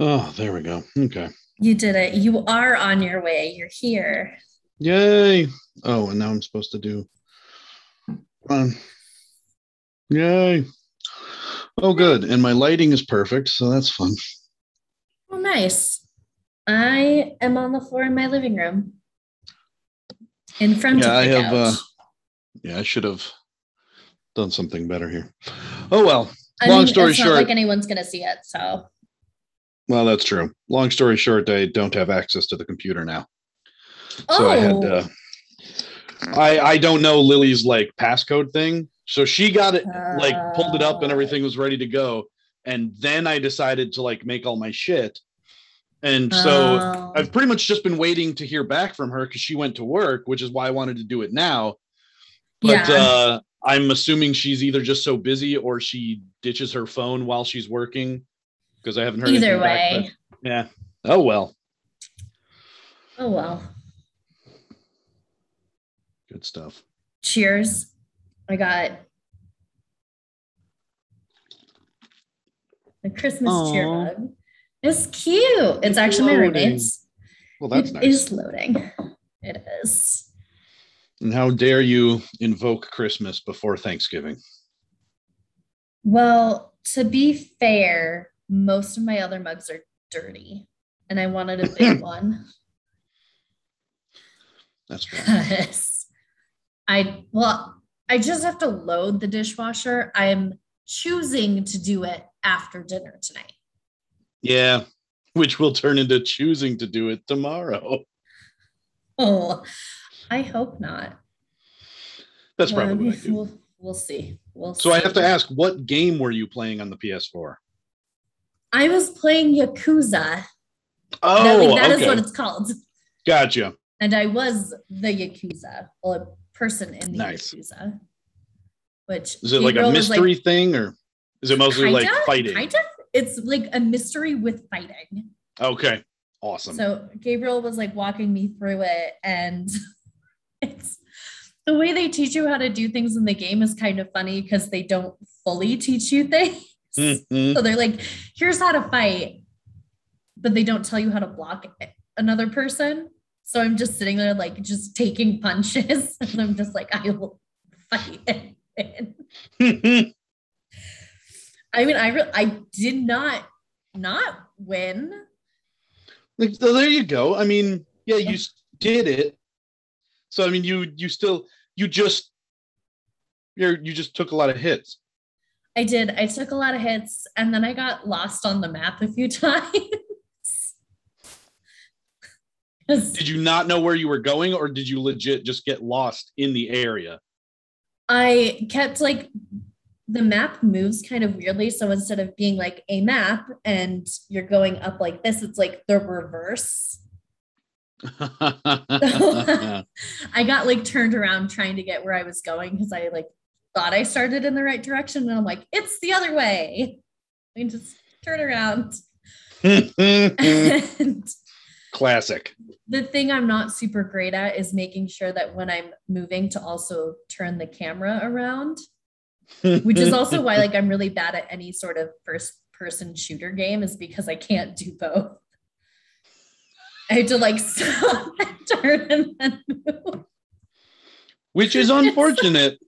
Oh, there we go. Okay. You did it. You are on your way. You're here. Yay. Oh, and now I'm supposed to do. Um, yay. Oh, good. And my lighting is perfect, so that's fun. Oh, nice. I am on the floor in my living room. In front Yeah, of I the have. Uh, yeah, I should have done something better here. Oh well. I long mean, story short. like anyone's gonna see it. So Well, that's true. Long story short, I don't have access to the computer now. oh, so I had uh, I I don't know Lily's like passcode thing. So she got it like pulled it up and everything was ready to go. And then I decided to like make all my shit. And so Oh. I've pretty much just been waiting to hear back from her because she went to work, which is why I wanted to do it now. But Yeah. uh I'm assuming she's either just so busy or she ditches her phone while she's working because I haven't heard either anything back, way. yeah. Oh well. Oh well. Good stuff. Cheers. I got the Christmas cheer Aw. mug. It's cute. It's, It's actually my loading. roommate's. Well, that's It nice. is loading. It is. And how dare you invoke Christmas before Thanksgiving? Well, to be fair, most of my other mugs are dirty, and I wanted a big one. That's right. I well, I just have to load the dishwasher. I'm choosing to do it after dinner tonight. Yeah, which will turn into choosing to do it tomorrow. Oh, I hope not. That's probably what I do. we'll, we'll see. We'll So I have to ask, what game were you playing on the PS4? I was playing Yakuza. Oh, That- like, that is okay. what it's called. Gotcha. And I was the Yakuza, well, a person in the Nice. Yakuza. Which Is it like a mystery thing, or is it mostly like kinda- fighting? Kind of. It's like a mystery with fighting. Okay, awesome. So Gabriel was like walking me through it, and it's the way they teach you how to do things in the game is kind of funny because they don't fully teach you things. Mhm. So they're like, here's how to fight, but they don't tell you how to block another person. So I'm just sitting there, like, just taking punches. And I'm just like, I will fight. I mean, I, re- I did not not win. Like, so there you go. I mean, yeah, you did it. So I mean, you you still you just you're you just took a lot of hits. I did. I took a lot of hits and then I got lost on the map a few times. Did you not know where you were going, or did you legit just get lost in the area? I kept like the map moves kind of weirdly. So instead of being like a map and you're going up like this, it's like the reverse. I got like turned around trying to get where I was going because I like thought I started in the right direction. And I'm like, it's the other way. And just turn around. and Classic. the thing I'm not super great at is making sure that when I'm moving to also turn the camera around, which is also why like I'm really bad at any sort of first person shooter game is because I can't do both. I have to like stop and turn and then move. which is unfortunate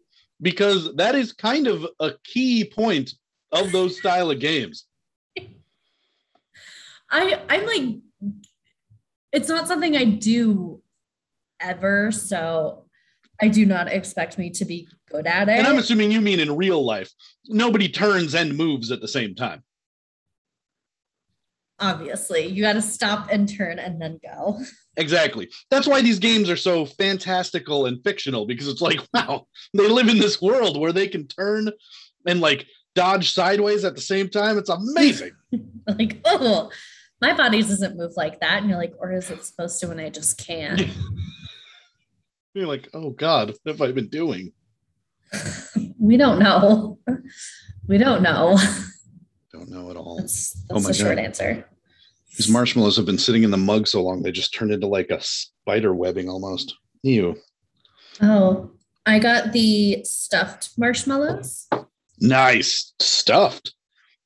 because that is kind of a key point of those style of games. I I'm like it's not something I do ever, so I do not expect me to be good at it. And I'm assuming you mean in real life. Nobody turns and moves at the same time. Obviously, you got to stop and turn and then go. Exactly. That's why these games are so fantastical and fictional because it's like, wow, they live in this world where they can turn and like dodge sideways at the same time. It's amazing. like, oh, my body doesn't move like that. And you're like, or is it supposed to? And I just can't. You're like, oh God, what have I been doing? we don't know. We don't know. Don't know at all. That's, Oh that's my the short answer. These marshmallows have been sitting in the mug so long they just turned into like a spider webbing almost. Ew. Oh, I got the stuffed marshmallows. Nice. Stuffed.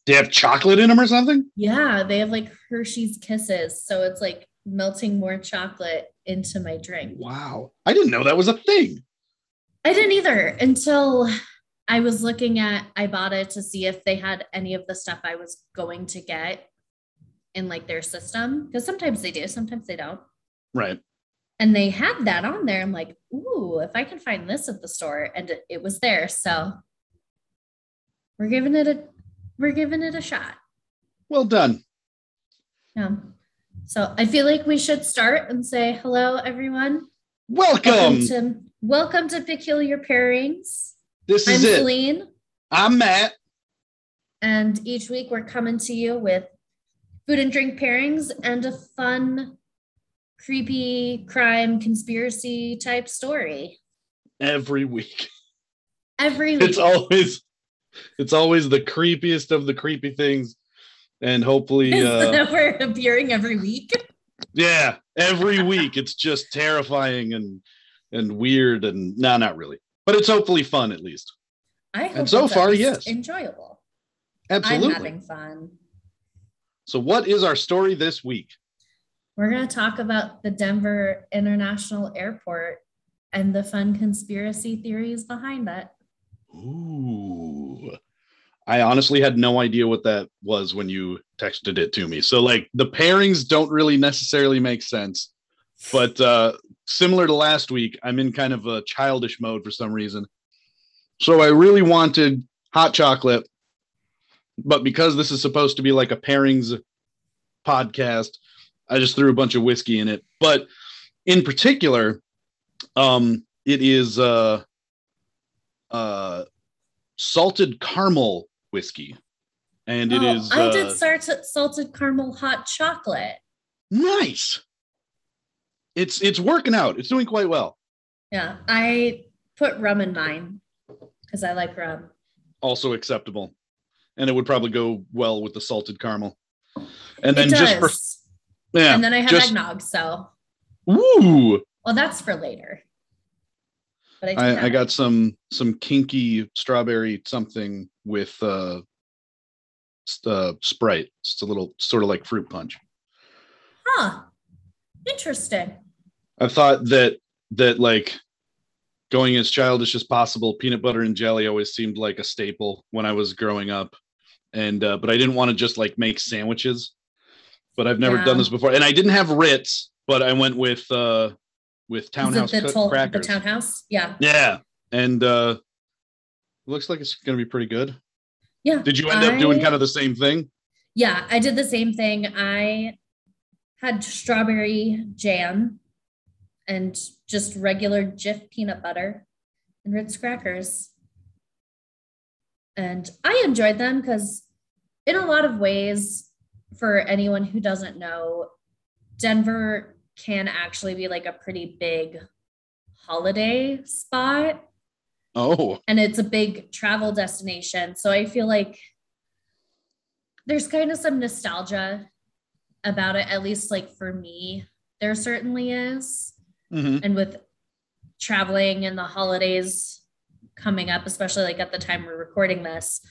They have chocolate in them or something? Yeah, they have like Hershey's Kisses. So it's like melting more chocolate into my drink. Wow. I didn't know that was a thing. I didn't either until I was looking at Ibotta to see if they had any of the stuff I was going to get in like their system. Because sometimes they do, sometimes they don't. Right. And they had that on there. I'm like, ooh, if I can find this at the store. And it, it was there. So we're giving it a we're giving it a shot. Well done. Yeah. So I feel like we should start and say hello, everyone. Welcome. Welcome to, welcome to Peculiar Pairings. This I'm is it. Celine, I'm Matt. and each week we're coming to you with food and drink pairings and a fun, creepy crime conspiracy type story Every week. every week. It's always it's always the creepiest of the creepy things. And hopefully uh we're appearing every week. yeah, every week it's just terrifying and and weird and no, not really. But it's hopefully fun at least. I hope so far, yes. enjoyable. Absolutely. I'm having fun. So what is our story this week? We're going to talk about the Denver International Airport and the fun conspiracy theories behind that. Ooh. I honestly had no idea what that was when you texted it to me. So like the pairings don't really necessarily make sense. But uh similar to last week, I'm in kind of a childish mode for some reason. So I really wanted hot chocolate, but because this is supposed to be like a pairings podcast, I just threw a bunch of whiskey in it. But in particular, um it is uh uh salted caramel whiskey. And it Oh, is I uh, did salted, salted caramel hot chocolate. nice. It's it's working out. It's doing quite well. Yeah, I put rum in mine because I like rum. Also acceptable. And it would probably go well with the salted caramel. And then just for yeah, and then I have just, eggnog. So, Ooh, well, that's for later. But I, I, I got some some kinky strawberry something with uh, uh Sprite. It's a little sort of like fruit punch. Huh. Interesting. I thought that that like going as childish as possible, peanut butter and jelly always seemed like a staple when I was growing up. And uh, but I didn't want to just like make sandwiches. But I've never Yeah. done this before. And I didn't have Ritz, but I went with uh with townhouse the, tol- the townhouse? Yeah. yeah. And uh looks like it's gonna be pretty good. Yeah. Did you end up doing kind of the same thing? Yeah, I did the same thing. I had strawberry jam and just regular Jif peanut butter and Ritz crackers. And I enjoyed them because, in a lot of ways, for anyone who doesn't know, Denver can actually be like a pretty big holiday spot Oh, and it's a big travel destination. So I feel like there's kind of some nostalgia about it, at least like for me, there certainly is. mhm. And with traveling and the holidays coming up, especially like at the time we're recording this,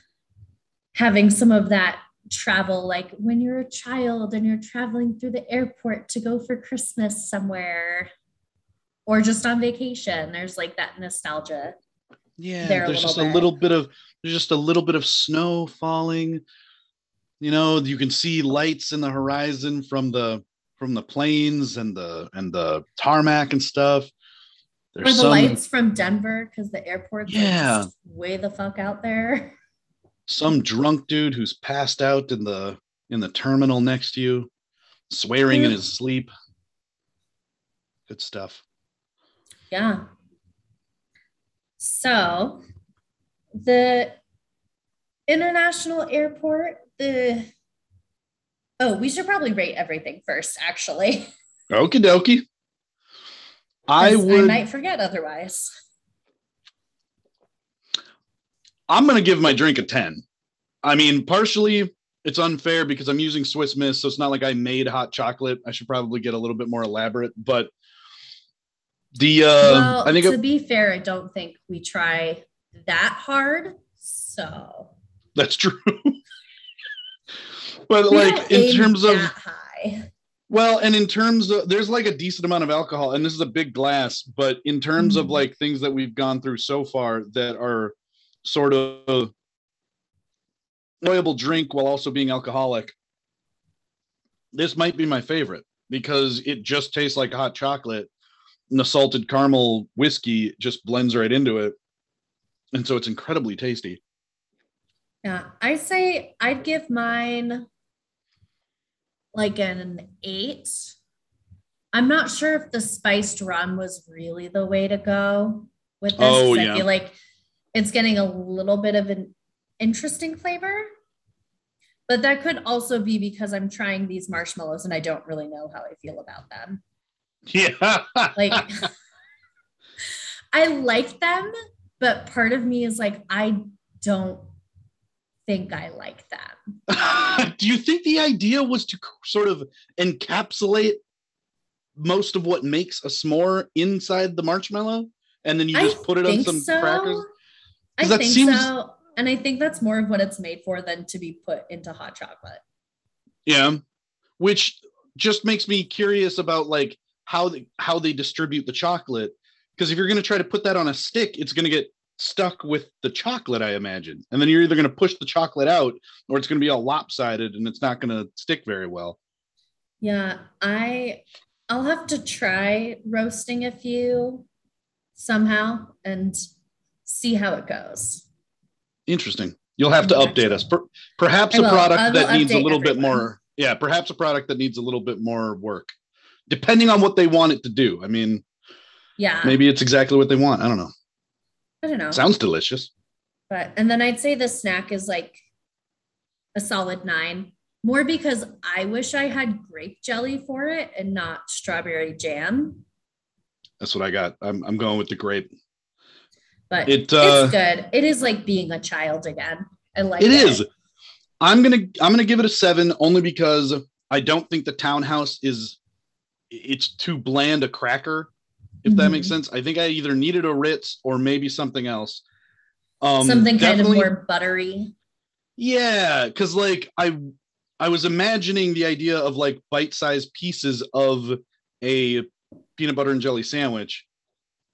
having some of that travel, like when you're a child and you're traveling through the airport to go for Christmas somewhere or just on vacation, there's like that nostalgia. Yeah, there a there's just little a little bit of there's just a little bit of snow falling. You know, you can see lights in the horizon from the from the planes and the and the tarmac and stuff. Or There's the some lights from Denver because the airport's Yeah. just way the fuck out there. some drunk dude who's passed out in the in the terminal next to you, swearing in hmm. his sleep. Good stuff. Yeah. So the international airport, the oh, we should probably rate everything first, actually. Okie dokie. I would. I might forget otherwise. I'm going to give my drink a 10. I mean, partially it's unfair because I'm using Swiss Miss, so it's not like I made hot chocolate. I should probably get a little bit more elaborate, but the uh well, I think to it, be fair, I don't think we try that hard. So that's true. but We like in terms of high. well, and in terms of there's like a decent amount of alcohol, and this is a big glass, but in terms of Mhm. like things that we've gone through so far that are sort of enjoyable drink while also being alcoholic, this might be my favorite because it just tastes like hot chocolate and the salted caramel whiskey just blends right into it. And so it's incredibly tasty. Yeah, I say I'd give mine like an eight. I'm not sure if the spiced rum was really the way to go with this. Oh, yeah. I feel like it's getting a little bit of an interesting flavor. But that could also be because I'm trying these marshmallows and I don't really know how I feel about them. Yeah. Like, I like them, but part of me is like, I don't think I like them. Do you think the idea was to sort of encapsulate most of what makes a s'more inside the marshmallow? And then you just I put it on some so. crackers? I think seems- so. And I think that's more of what it's made for than to be put into hot chocolate. Yeah. Which just makes me curious about like how they, how they distribute the chocolate. Because if you're going to try to put that on a stick, it's going to get stuck with the chocolate, I imagine. And then you're either going to push the chocolate out or it's going to be all lopsided and it's not going to stick very well. Yeah, I I'll have to try roasting a few somehow and see how it goes. Interesting. You'll have to update us. Per- perhaps a will. I product that needs a little bit more. Yeah, perhaps a product that needs a little bit more work, depending on what they want it to do. I mean, Yeah. maybe it's exactly what they want. I don't know. I don't know. Sounds delicious. But and then I'd say the snack is like a solid nine. More because I wish I had grape jelly for it and not strawberry jam. That's what I got. I'm, I'm going with the grape. But It uh, it's good. It is like being a child again. I like it it. is. I'm gonna I'm gonna give it a seven only because I don't think the townhouse is it's too bland a cracker. If that makes Mhm. sense, I think I either needed a Ritz or maybe something else. Um, Something kind of more buttery. Yeah, because like I I was imagining the idea of like bite-sized pieces of a peanut butter and jelly sandwich.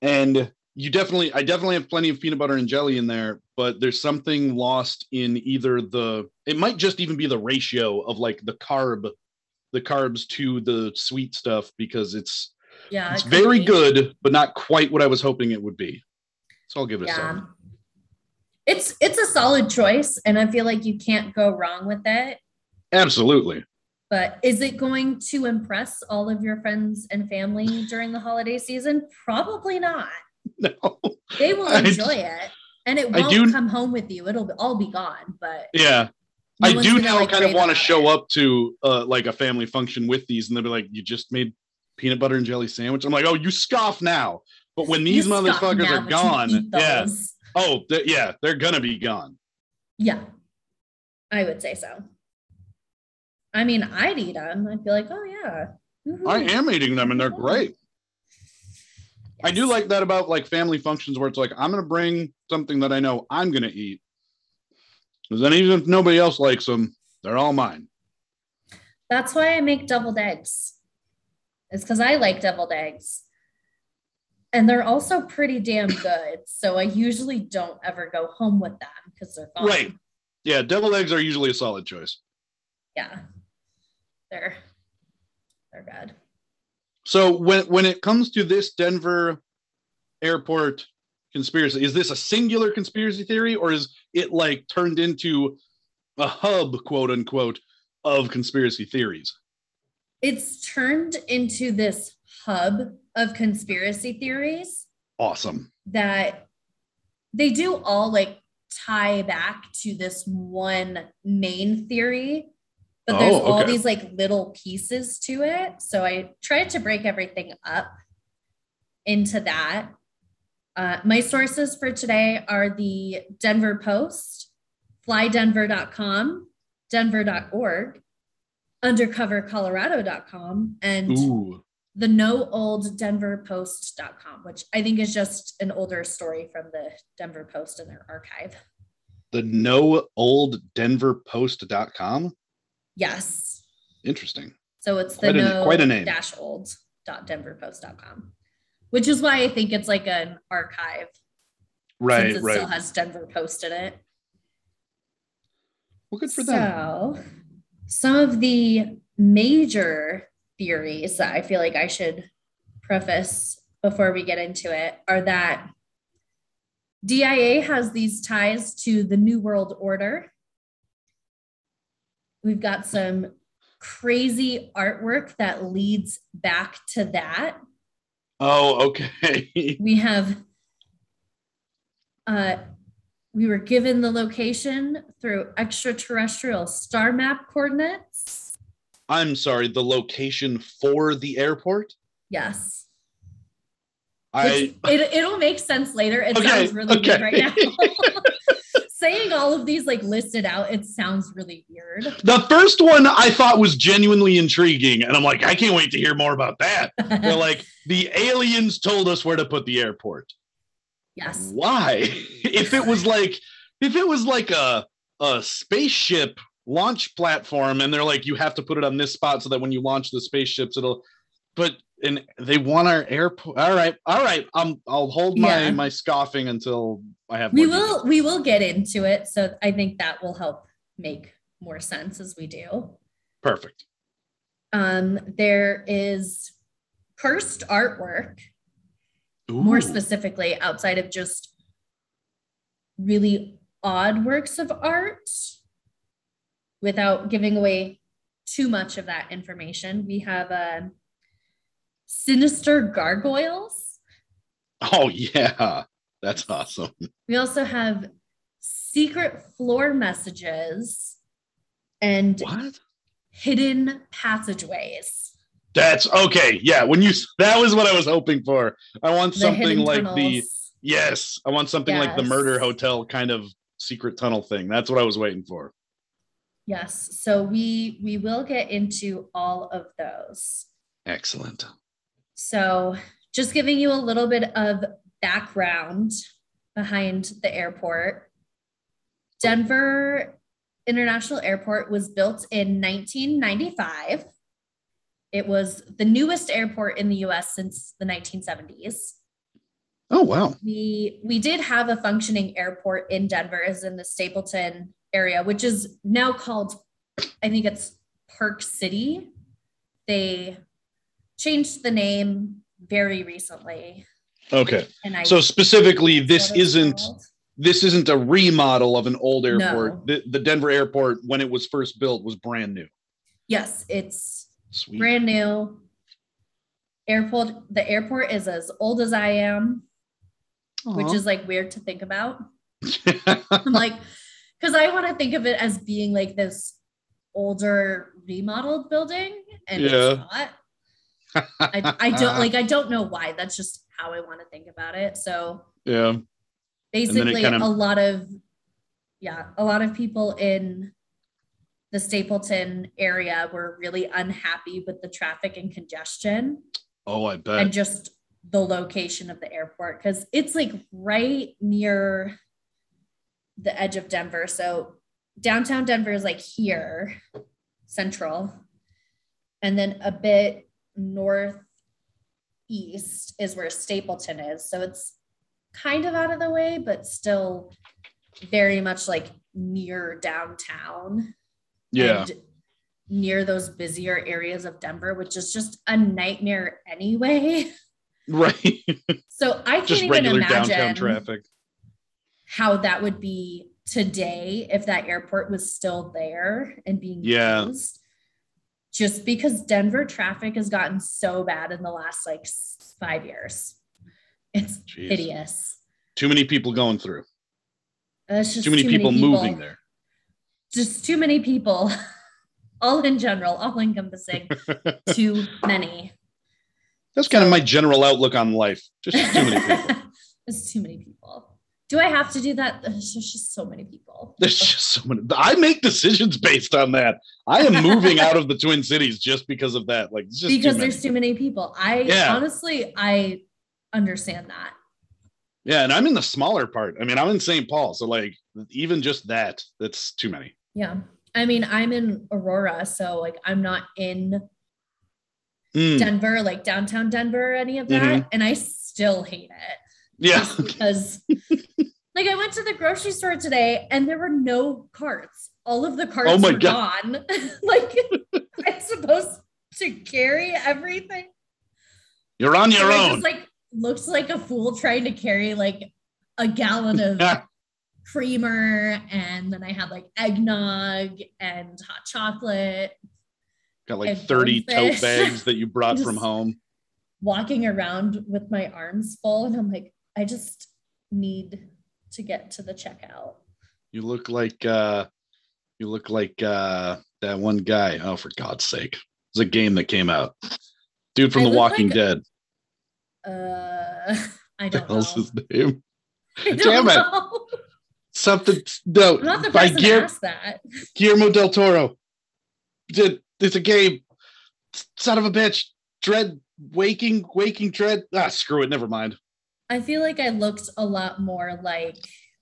And you definitely I definitely have plenty of peanut butter and jelly in there, but there's something lost in either the it might just even be the ratio of like the carb the carbs to the sweet stuff because it's Yeah. it's it very be. good, but not quite what I was hoping it would be. So I'll give it a Yeah. seven. It's it's a solid choice and I feel like you can't go wrong with it. Absolutely. But is it going to impress all of your friends and family during the holiday season? Probably not. No. They will I- enjoy it and it won't do- come home with you. It'll all be gone. But Yeah. no I do now like, kind of want to show it. up to uh, like a family function with these, and they'll be like, "You just made peanut butter and jelly sandwich." I'm like, "Oh, you scoff now." But when these You motherfuckers are gone, yeah, oh, they're- yeah, they're gonna be gone. Yeah, I would say so. I mean, I'd eat them. I'd be like, oh yeah. I am eating them, and they're great. I do like that about like family functions where it's like I'm gonna bring something that I know I'm gonna eat, because then even if nobody else likes them, they're all mine. That's why I make deviled eggs. It's because I like deviled eggs. And they're also pretty damn good. So I usually don't ever go home with them because they're gone. Right. Yeah, deviled eggs are usually a solid choice. Yeah. They're they're good. So when when it comes to this Denver airport conspiracy, is this a singular conspiracy theory or is it like turned into a hub, quote unquote, of conspiracy theories? It's turned into this hub of conspiracy theories Awesome. that they do all like tie back to this one main theory but there's Oh, all these like little pieces to it so i tried to break everything up into that uh, my sources for today are the denver post flydenver.com denver.org undercovercolorado.com and Ooh. the no old denver post.com which i think is just an older story from the denver post in their archive The no old Denver post.com. Yes. Interesting. So it's the Quite a- no quite a name. dash old dot denverpost.com, which is why I think it's like an archive Right, since it right. still has Denver Post in it. well, good for them. So, some of the major theories that I feel like I should preface before we get into it are that DIA has these ties to the New World Order. We've got some crazy artwork that leads back to that. Oh, okay. We have uh we were given the location through extraterrestrial star map coordinates. I'm sorry. The location for the airport. Yes. I Which it, it'll make sense later. It Okay, sounds really okay. weird right now. Saying all of these like listed out, it sounds really weird. the first one I thought was genuinely intriguing, and I'm like, I can't wait to hear more about that. They're like, the aliens told us where to put the airport. yes. Why? if it was like, if it was like a a spaceship launch platform, and they're like, you have to put it on this spot so that when you launch the spaceships, it'll. But and they want our airport. All right, all right. I'm. I'll hold my Yeah. my scoffing until I have. We will details. we will get into it. So I think that will help make more sense as we do. Perfect. Um, there is cursed artwork, more specifically, outside of just really odd works of art. Without giving away too much of that information, we have uh, sinister gargoyles. Oh yeah, that's awesome. We also have secret floor messages and What? hidden passageways. That's okay. Yeah, when you that was what I was hoping for. I want The something like the yes. I want something like the murder hotel kind of secret tunnel thing. That's what I was waiting for. Yes. So we we will get into all of those. Excellent. So just giving you a little bit of background behind the airport. Denver International Airport was built in 1995. It was the newest airport in the US since the 1970s. Oh wow. we we did have a functioning airport in Denver, is in the Stapleton area, which is now called, I think it's Park City. They changed the name very recently, Okay. and I So specifically, this isn't called. this isn't a remodel of an old No. airport. The, the Denver airport, when it was first built, was brand new. Yes, it's Sweet. brand new. Airport. The airport is as old as I am, which is like weird to think about. I'm like, because I want to think of it as being like this older remodeled building, and Yeah. it's not. I, I don't like. I don't know why. That's just how I want to think about it. So yeah. basically, kind of- a lot of yeah, a lot of people in the Stapleton area were really unhappy with the traffic and congestion Oh, I bet. and just the location of the airport because it's like right near the edge of Denver. So downtown Denver is like here, central, and then a bit northeast is where Stapleton is. So it's kind of out of the way, but still very much like near downtown yeah. and near those busier areas of Denver, which is just a nightmare anyway. Right. So I can't Just even imagine traffic. how that would be today if that airport was still there and being Yeah. used. Just because Denver traffic has gotten so bad in the last like five years. It's Jeez. hideous. Too many people going through. Uh, just Too many people moving there. Just too many people, all in general, all encompassing. too many. That's kind of my general outlook on life. Just too many people. It's too many people. Do I have to do that? There's just so many people. There's just so many. I make decisions based on that. I am moving out of the Twin Cities just because of that. Like, just because too there's too many people. I Yeah. honestly, I understand that. yeah, and I'm in the smaller part. I mean, I'm in St. Paul, so like, even just that, that's too many. Yeah. I mean, I'm in Aurora, so like I'm not in Mm, Denver, like downtown Denver or any of that. Mhm. And I still hate it. Yeah. because like I went to the grocery store today and there were no carts. All of the carts Oh my were gone. like I'm supposed to carry everything. You're on your I own. just like looks like a fool trying to carry like a gallon of creamer and then I had like eggnog and hot chocolate Got like and 30 tote bags that you brought from home. walking around with my arms full and I'm like I just need to get to the checkout. You look like uh you look like uh that one guy. Oh, for God's sake. It's a game that came out. Dude from I The Walking like- Dead. Uh, I don't know. his name? Damn it. know. Something no I'm not the by Guillermo, ask that. Guillermo del Toro. Did it's a game. Son of a bitch. Dread waking, waking dread. Ah, screw it. Never mind. I feel like I looked a lot more like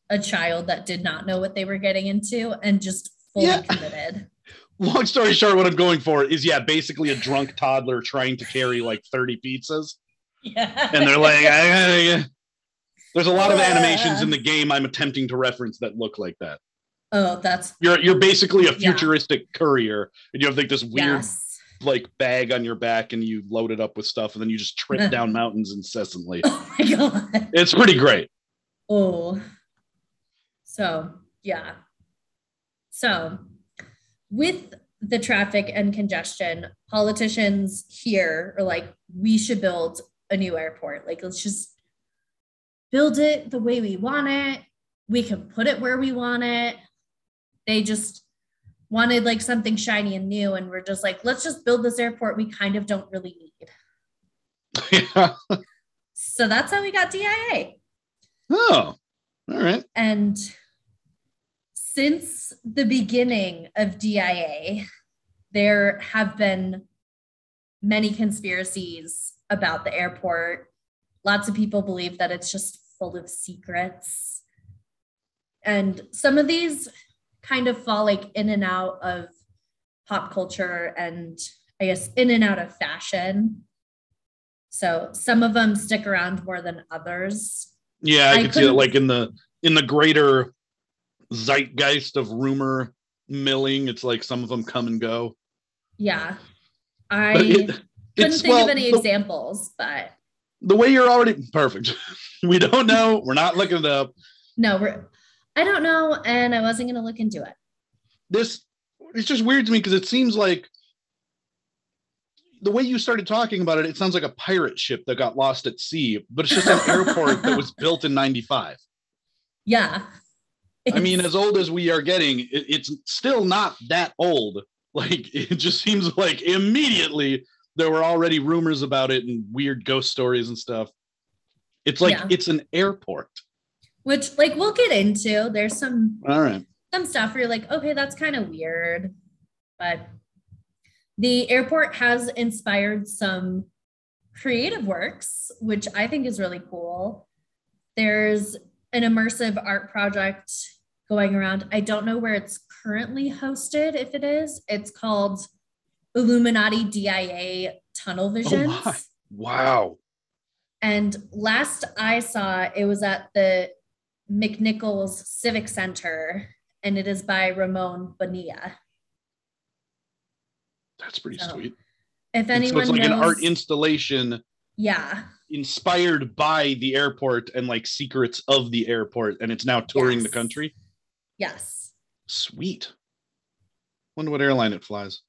a child that did not know what they were getting into and just fully Yeah. committed. Long story short, what I'm going for is yeah, basically a drunk toddler trying to carry like 30 pizzas. Yeah. and they're like, I- I- there's a lot of animations in the game I'm attempting to reference that look like that. oh, that's You're you're basically a Yeah. futuristic courier, and you have like this weird yes. Like bag on your back, and you load it up with stuff, and then you just trip down mountains incessantly. Oh my god. It's pretty great. Oh. So, yeah. So, with the traffic and congestion, politicians here are like, we should build a new airport. Like, let's just build it the way we want it. We can put it where we want it. They just wanted like something shiny and new. And we're just like, let's just build this airport we kind of don't really need. yeah. So that's how we got DIA. Oh, all right. And since the beginning of DIA, there have been many conspiracies about the airport. Lots of people believe that it's just full of secrets. And some of these kind of fall like in and out of pop culture and I guess in and out of fashion. So some of them stick around more than others. Yeah, I, I could see it like in the in the greater zeitgeist of rumor milling. It's like some of them come and go. Yeah. I it- couldn't think well, of any the- examples, but the way you're already perfect. we don't know. We're not looking it up. no, we're I don't know, and I wasn't gonna look into it. This it's just weird to me because it seems like the way you started talking about it, it sounds like a pirate ship that got lost at sea, but it's just an airport that was built in 95. Yeah. I mean, as old as we are getting, it, it's still not that old. Like, it just seems like immediately there were already rumors about it and weird ghost stories and stuff. It's like Yeah. it's an airport. Which like we'll get into. There's some All right. some stuff where you're like, okay, that's kind of weird. But the airport has inspired some creative works, which I think is really cool. There's an immersive art project going around. I don't know where it's currently hosted, if it is. It's called Illuminati DIA Tunnel oh, Visions. Oh. Wow. And last I saw, it was at the McNichols Civic Center, and it is by Ramon Bonilla. That's pretty So, sweet. If anyone so it's like knows, an art installation yeah, inspired by the airport and like secrets of the airport, and it's now touring the country. yes, Sweet. Wonder what airline it flies.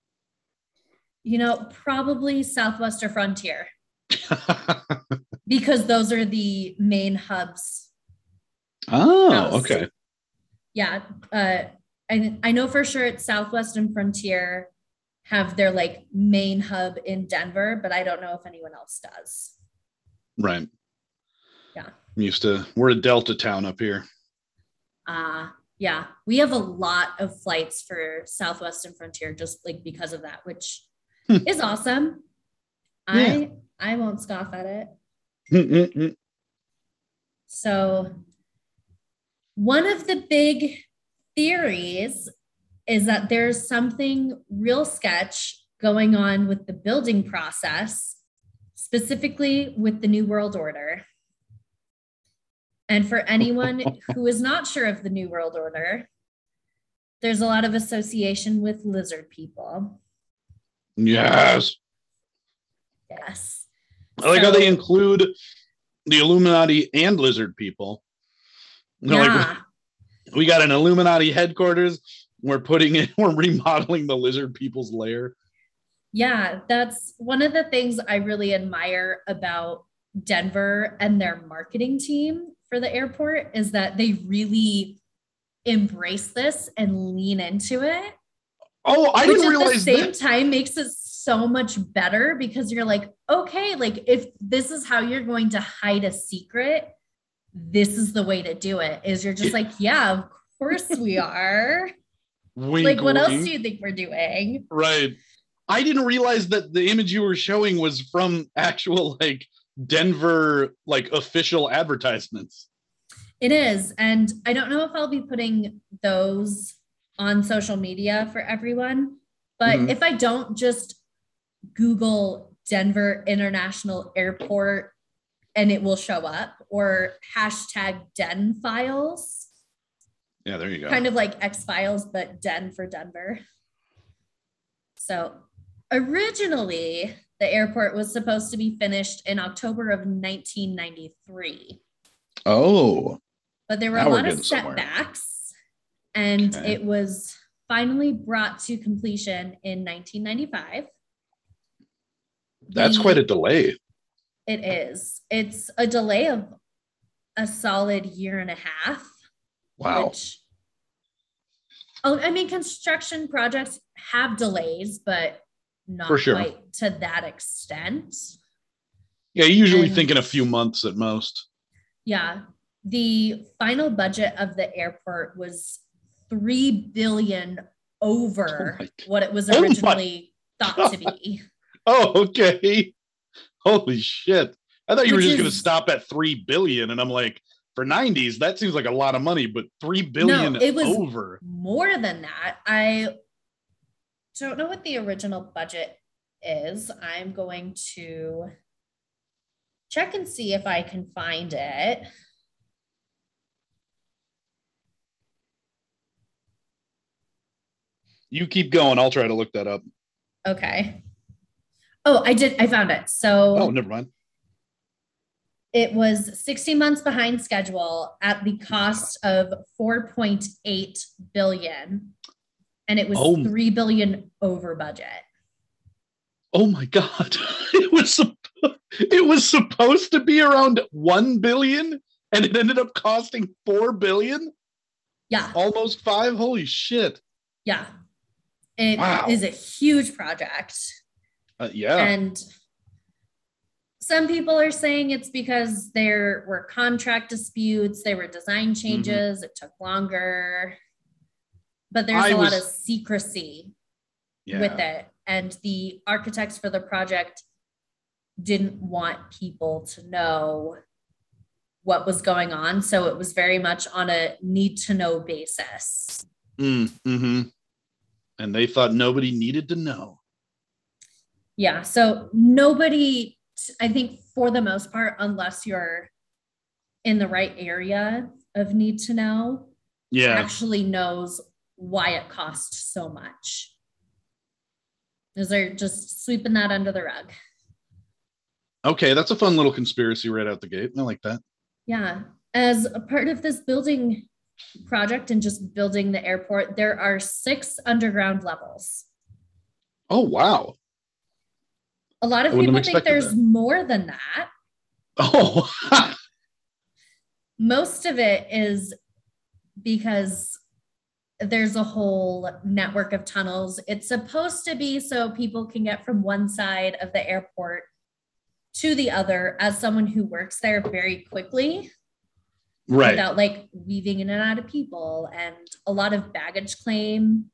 you know, probably Southwest or Frontier because those are the main hubs. Oh, House. okay. Yeah, uh, I I know for sure it's Southwest and Frontier have their like main hub in Denver, but I don't know if anyone else does. Right. Yeah. I'm used to we're a Delta town up here. Uh yeah, we have a lot of flights for Southwest and Frontier just like because of that, which Hmm. is awesome. Yeah. I I won't scoff at it. Mm-mm-mm. So one of the big theories is that there's something real sketch going on with the building process, specifically with the New World Order. And for anyone who is not sure of the New World Order, there's a lot of association with lizard people. Yes. Yes. I like how they include the Illuminati and lizard people. You know, like, Yeah. we got an Illuminati headquarters. We're putting it, we're remodeling the lizard people's lair. Yeah, that's one of the things I really admire about Denver and their marketing team for the airport is that they really embrace this and lean into it. Oh, I didn't realize. at the same that. time makes it so much better because you're like, okay, like if this is how you're going to hide a secret, this is the way to do it. Is you're just like, yeah, of course we are. Wink, like, what else do you think we're doing? Right. I didn't realize that the image you were showing was from actual like Denver like official advertisements. It is. And I don't know if I'll be putting those on social media for everyone, but Mhm. if I don't just Google Denver International Airport and it will show up or hashtag Den files, Yeah, there you go. kind of like X Files, but Den for Denver. So originally, the airport was supposed to be finished in October of 1993 oh, but there were Now a we're lot of getting somewhere. setbacks and Okay. it was finally brought to completion in 1995 that's The- quite a delay. It is it's a delay of a solid year and a half Wow. which oh i mean construction projects have delays but not For sure. quite to that extent Yeah, you usually and- think in a few months at most. Yeah. The final budget of the airport was 3 billion over Oh what it was Oh originally thought to be. Oh, okay. Holy shit. I thought you were Which just going to stop at 3 billion. And I'm like, for 90s, that seems like a lot of money, but 3 billion it was- over. More than that, I don't know what the original budget is. I'm going to check and see if I can find it. You keep going. I'll try to look that up. Okay. Oh, I did. I found it. So Oh, never mind. It was 60 months behind schedule at the cost of 4.8 billion and it was Oh. 3 billion over budget. Oh my god. It was it was supposed to be around 1 billion and it ended up costing 4 billion? Yeah, Almost 5. Holy shit. yeah. It is Wow. a huge project Uh, yeah. and some people are saying it's because there were contract disputes, there were design Mm-hmm. changes, it took longer. But there's I a lot of secrecy yeah. with it. And the architects for the project didn't want people to know what was going on. So it was very much on a need to know basis. Mm, hmm And they thought nobody needed to know. Yeah. So nobody, I think for the most part, unless you're in the right area of need to know, Yeah. actually knows why it costs so much. is they're just sweeping that under the rug. Okay, that's a fun little conspiracy right out the gate. I like that. Yeah. As a part of this building project and just building the airport, there are six underground levels. Oh wow. A lot of people think there's that. more than that. Oh Most of it is because there's a whole network of tunnels. It's supposed to be so people can get from one side of the airport to the other as someone who works there very quickly. right. without like weaving in and out of people and a lot of baggage claim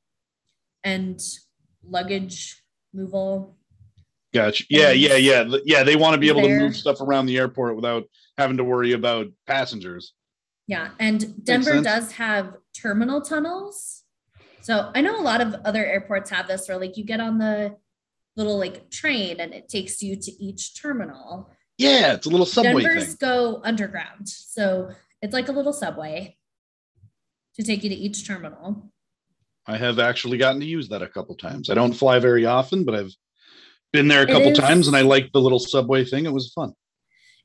and luggage removal. Gotcha. Yeah, yeah, yeah. Yeah, they want to be able to move stuff around the airport without having to worry about passengers. Yeah. And Denver does have terminal tunnels So I know a lot of other airports have this where like you get on the little like train and it takes you to each terminal. Yeah, it's a little subway Denver's thing. go underground. So it's like a little subway to take you to each terminal. I have actually gotten to use that a couple times. I don't fly very often, but I've been there a couple is- times and I liked the little subway thing. It was fun.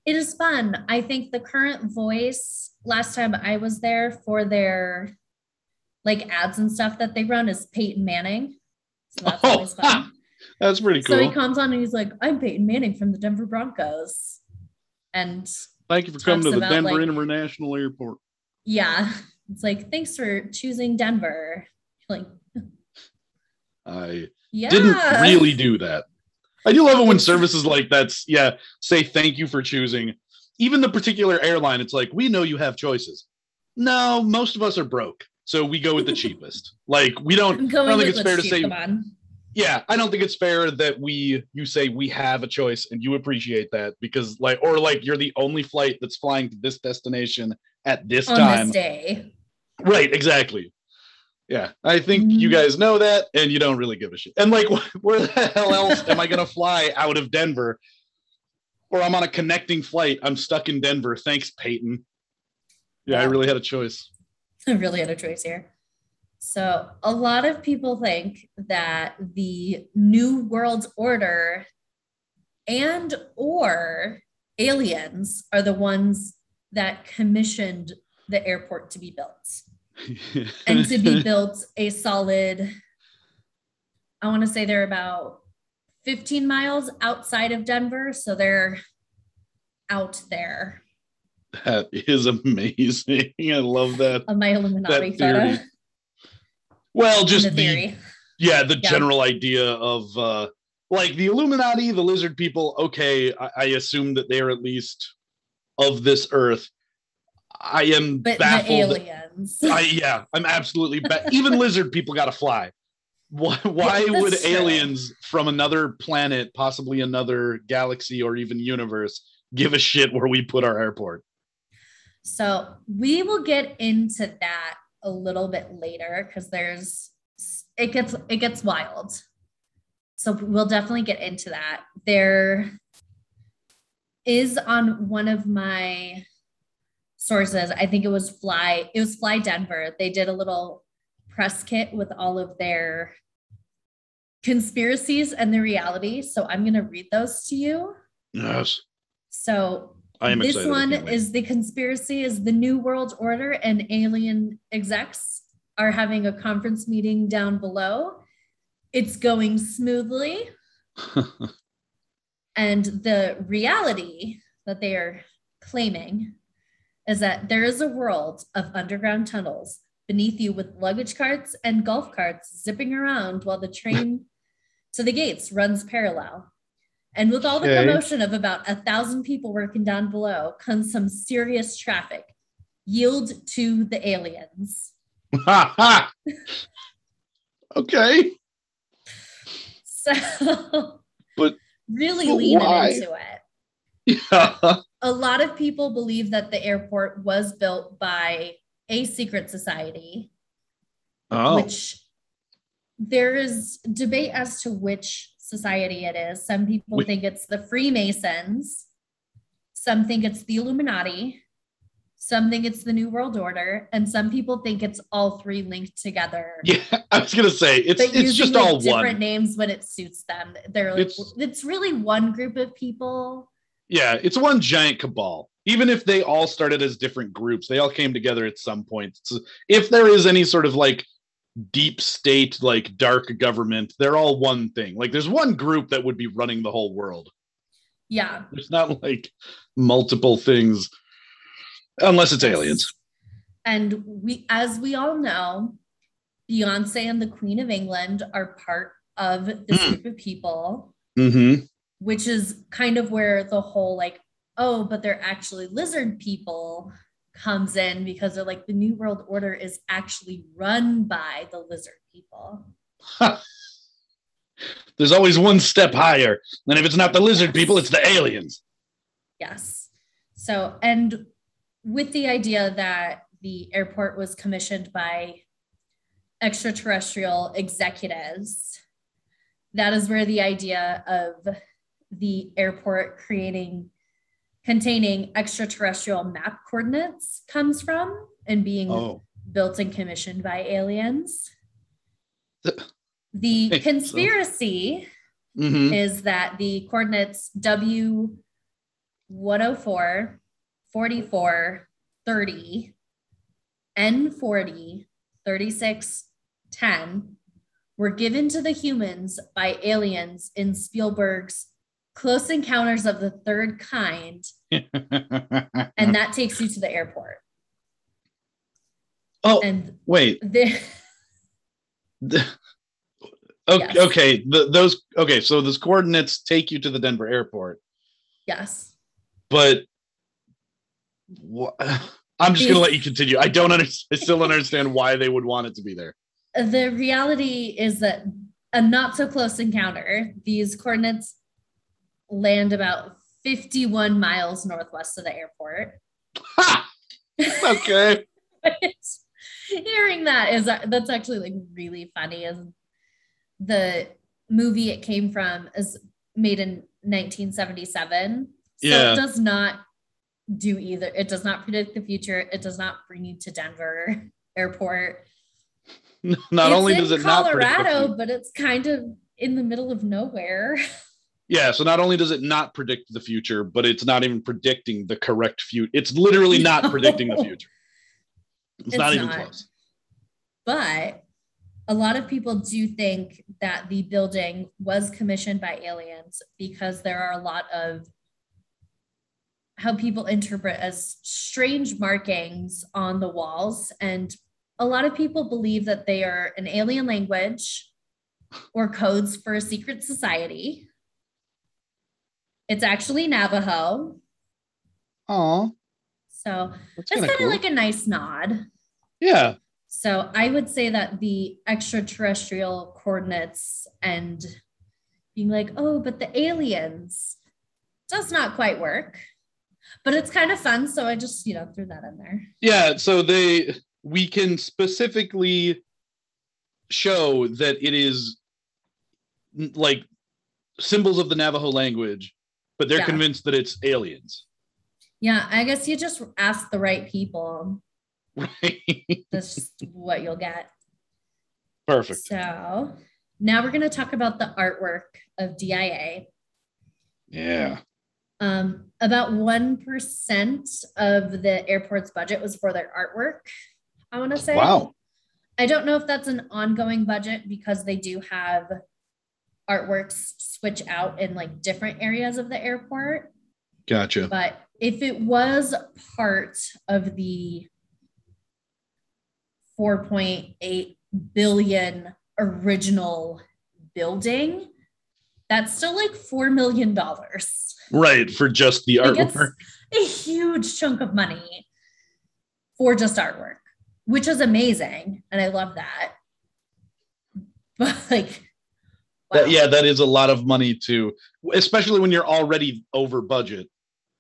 It is fun. I think the current voice last time I was there for their like ads and stuff that they run is Peyton Manning. So that's Oh, always fun. That's pretty cool. So he comes on and he's like, I'm Peyton Manning from the Denver Broncos. And Thank you for coming to the about, Denver like- International Airport. yeah, it's like, thanks for choosing Denver. Like, I yeah. didn't really do that. I do love it when services like that's yeah, say thank you for choosing. Even the particular airline, it's like, we know you have choices. No, most of us are broke. So we go with the cheapest. Like we don't I don't think it's fair to say cheap, Come on. yeah, I don't think it's fair that we you say we have a choice and you appreciate that because like or like you're the only flight that's flying to this destination at this On time. this day. Right, exactly. Yeah, I think you Mm. guys know that and you don't really give a shit. And like where the hell else am I going to fly out of Denver? Or I'm on a connecting flight. I'm stuck in Denver. Thanks, Peyton. Yeah, I really had a choice. I really had a choice here. So, a lot of people think that the New World Order and or aliens are the ones that commissioned the airport to be built and to be built a solid I want to say they're about 15 miles outside of Denver, so they're out there that is amazing. I love that. of my Illuminati photo. Well, just the the, yeah, the Yeah. general idea of uh like the Illuminati, the lizard people, okay, I, I assume that they are at least of this earth. I am But baffled. Aliens. I yeah, I'm absolutely ba- even lizard people gotta fly. Why, why Yeah, would that's true. aliens from another planet, possibly another galaxy or even universe, give a shit where we put our airport? So we will get into that a little bit later because there's it gets it gets wild. So we'll definitely get into that. There is on one of my sources, I think it was Fly, it was Fly Denver. They did a little press kit with all of their conspiracies and the reality. So I'm going to read those to you. Yes, So I am this. One is the conspiracy is the new world order and alien execs are having a conference meeting down below it's going smoothly and the reality that they are claiming is that there is a world of underground tunnels beneath you with luggage carts and golf carts zipping around while the train to the gates runs parallel and with all the commotion of about a thousand people working down below comes some serious traffic. Yield to the aliens. okay. So, But- really but leaning why? into it. Yeah. A lot of people believe that the airport was built by a secret society, Oh. which there is debate as to which society it is. Some people Wait. think it's the Freemasons, some think it's the Illuminati, some think it's the New World Order, and some people think it's all three linked together. yeah, I was gonna say it's But it's just like, all different one. names when it suits them. They're like It's- it's really one group of people. Yeah, it's one giant cabal. Even if they all started as different groups, they all came together at some point. So if there is any sort of like deep state, like dark government, they're all one thing. Like there's one group that would be running the whole world. Yeah. There's not like multiple things, unless it's Yes. aliens. And we, as we all know, Beyonce and the Queen of England are part of this Mm. group of people, Mm-hmm. Which is kind of where the whole like, oh, but they're actually lizard people comes in because they're like the New World Order is actually run by the lizard people. There's always one step higher. And if it's not the lizard people, it's the aliens. Yes. So, and with the idea that the airport was commissioned by extraterrestrial executives. That is where the idea of the airport creating containing extraterrestrial map coordinates comes from and being Oh, built and commissioned by aliens. The- Okay, so- conspiracy mhm. is that the coordinates W 104, 44, 30, N40, 36, 10 were given to the humans by aliens in Spielberg's Close Encounters of the Third Kind, and that takes you to the airport. oh, And wait. the, The- Okay, Yes. okay. The, those okay. So those coordinates take you to the Denver airport, yes, but wha- I'm just gonna let you continue. I don't understand. I still don't understand why they would want it to be there. the reality is that a not so close encounter, these coordinates land about 51 miles northwest of the airport. Ha! Okay. Hearing that is uh, that's actually like really funny as the movie it came from is made in 1977 so Yeah. it does not do either it does not predict the future it does not bring you to denver airport Not It's only does it not colorado but it's kind of in the middle of nowhere yeah. So not only does it not predict the future, but it's not even predicting the correct future. It's literally not No. predicting the future. It's, It's not even close. but a lot of people do think that the building was commissioned by aliens because there are a lot of how people interpret as strange markings on the walls and a lot of people believe that they are an alien language or codes for a secret society it's actually navajo Oh, so that's kind of cool. like a nice nod yeah. So I would say that the extraterrestrial coordinates and being like, oh, but the aliens does not quite work. But it's kind of fun. So I just, you know, threw that in there. Yeah, so they we can specifically show that it is like symbols of the Navajo language, but they're Yeah. convinced that it's aliens. Yeah, I guess you just ask the right people. Right. That's what you'll get. Perfect. So now we're going to talk about the artwork of DIA. Yeah. Um, about 1% of the airport's budget was for their artwork, I want to say. Wow. I don't know if that's an ongoing budget because they do have artworks switch out in like different areas of the airport. Gotcha. But if it was part of the 4.8 billion original building, that's still like $4 million. Right, for just the Like, artwork. a huge chunk of money for just artwork, which is amazing. And I love that. But like, That- yeah, that is a lot of money to especially when you're already over budget.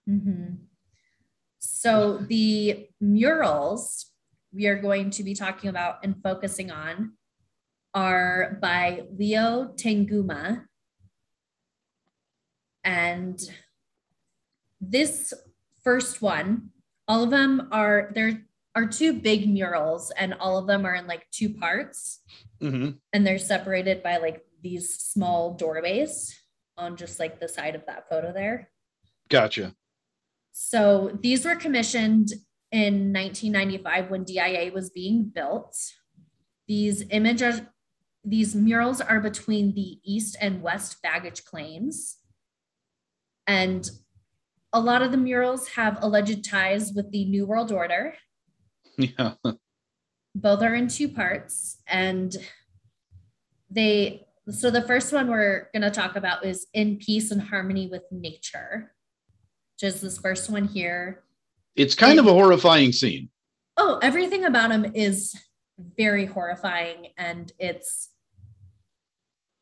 Mhm. So the murals we are going to be talking about and focusing on are by Leo Tanguma. And this first one, all of them are there are two big murals and all of them are in like two parts Mhm. and they're separated by like these small doorways on just like the side of that photo there. Gotcha. So these were commissioned in 1995 when DIA was being built. These images, these murals are between the east and west baggage claims. And a lot of the murals have alleged ties with the New World Order. Yeah. Both are in two parts. And they, so the first one we're going to talk about is In Peace and Harmony with Nature, which is this first one here. It's kind of a horrifying scene. Oh, everything about him is very horrifying and it's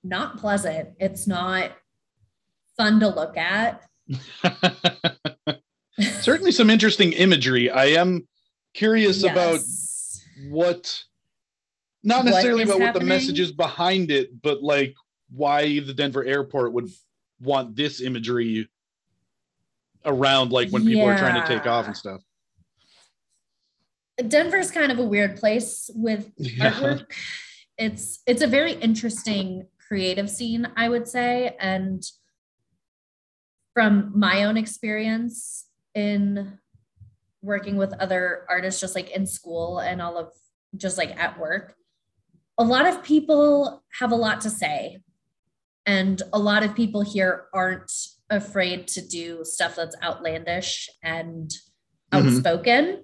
not pleasant. It's not fun to look at. Certainly some interesting imagery. I am curious about what not necessarily about what the message is behind it, but like why the Denver airport would want this imagery around like when people are trying to take off and stuff. Denver's kind of a weird place with Yeah. artwork. It's it's a very interesting creative scene, I would say, and from my own experience in working with other artists just like in school and all of just like at work, a lot of people have a lot to say. And a lot of people here aren't afraid to do stuff that's outlandish and Mhm. outspoken,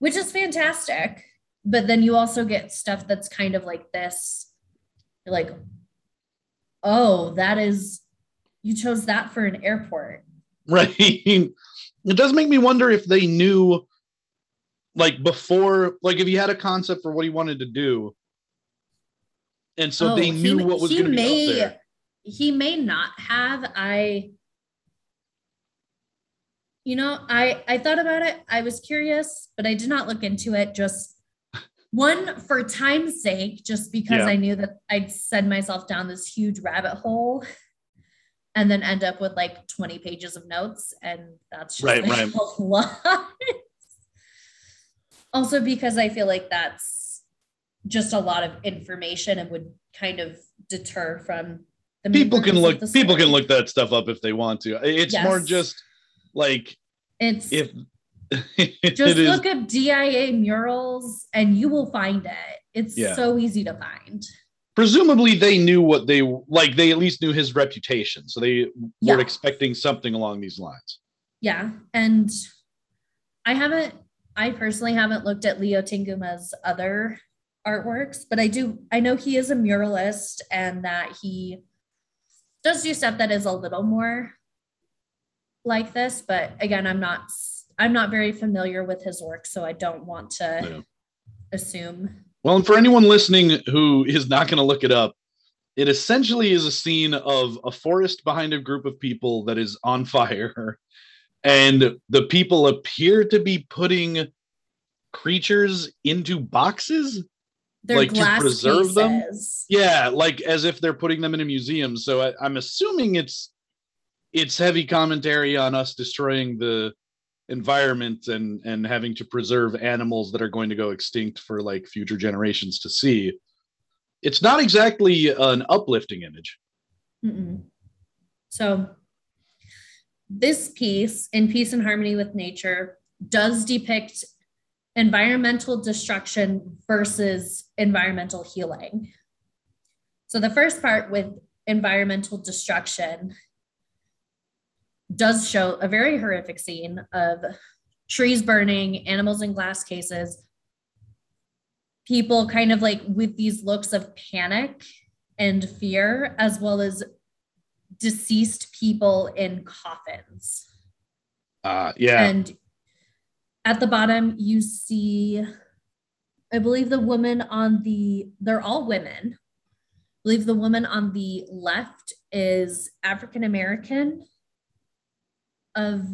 which is fantastic. But then you also get stuff that's kind of like this. You're like, oh, that is, you chose that for an airport. Right. It does make me wonder if they knew like before, like if he had a concept for what he wanted to do. And so Oh, they he- knew what was he going to be may- up there. He may not have. I, you know, I I thought about it. I was curious, but I did not look into it. Just one for time's sake, just because Yeah. I knew that I'd send myself down this huge rabbit hole, and then end up with like twenty pages of notes, and that's just Right, like right. a lot. also, because I feel like that's just a lot of information and would kind of deter from the People can look people can look that stuff up if they want to. It's more just like It's if it just is look up DIA murals and you will find it. It's Yeah. so easy to find. presumably they knew what they like they at least knew his reputation. So they Yeah. were expecting something along these lines. Yeah. And I haven't, I personally haven't looked at Leo Tanguma's other artworks, but I do, I know he is a muralist and that he does do stuff that is a little more like this. But again, I'm not, I'm not very familiar with his work, so I don't want to Yeah. assume. Well, and for anyone listening who is not going to look it up, it essentially is a scene of a forest behind a group of people that is on fire. And the people appear to be putting creatures into boxes. They're Like to preserve them? Yeah, like as if they're putting them in a museum. So I, I'm assuming it's it's heavy commentary on us destroying the environment and and having to preserve animals that are going to go extinct for like future generations to see. It's not exactly an uplifting image. Mm-mm. So, this piece, in Peace and Harmony with Nature, does depict environmental destruction versus environmental healing. So, the first part with environmental destruction does show a very horrific scene of trees burning, animals in glass cases, people kind of like with these looks of panic and fear, as well as deceased people in coffins. Uh yeah. And at the bottom, you see, I believe the woman on the, they're all women. I believe the woman on the left is African American of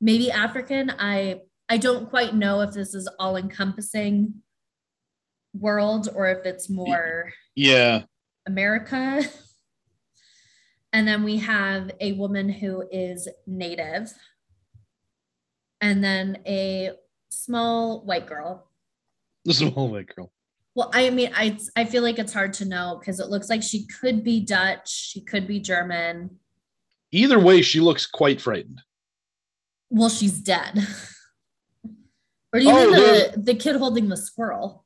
maybe African. I I don't quite know if this is all encompassing world or if it's more yeah. America. And then we have a woman who is native. And then a small white girl. The small white girl. Well, I mean, I I feel like it's hard to know because it looks like she could be Dutch, she could be German. Either way, she looks quite frightened. Well, she's dead. or you Oh, the, the kid holding the squirrel.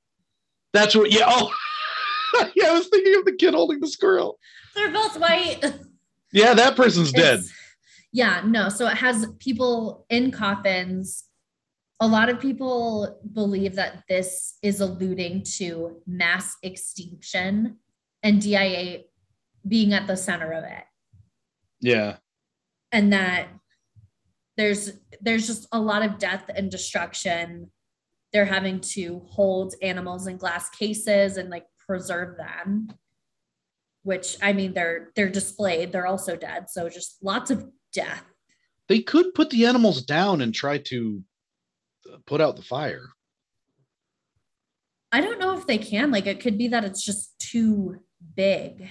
That's what yeah, oh yeah, I was thinking of the kid holding the squirrel. They're both white. Yeah, that person's dead. Yeah, no. So it has people in coffins. A lot of people believe that this is alluding to mass extinction and DIA being at the center of it. Yeah. And that there's there's just a lot of death and destruction. They're having to hold animals in glass cases and like preserve them. Which I mean they're they're displayed, they're also dead. So just lots of death. They could put the animals down and try to uh, put out the fire. I don't know if they can. Like it could be that it's just too big.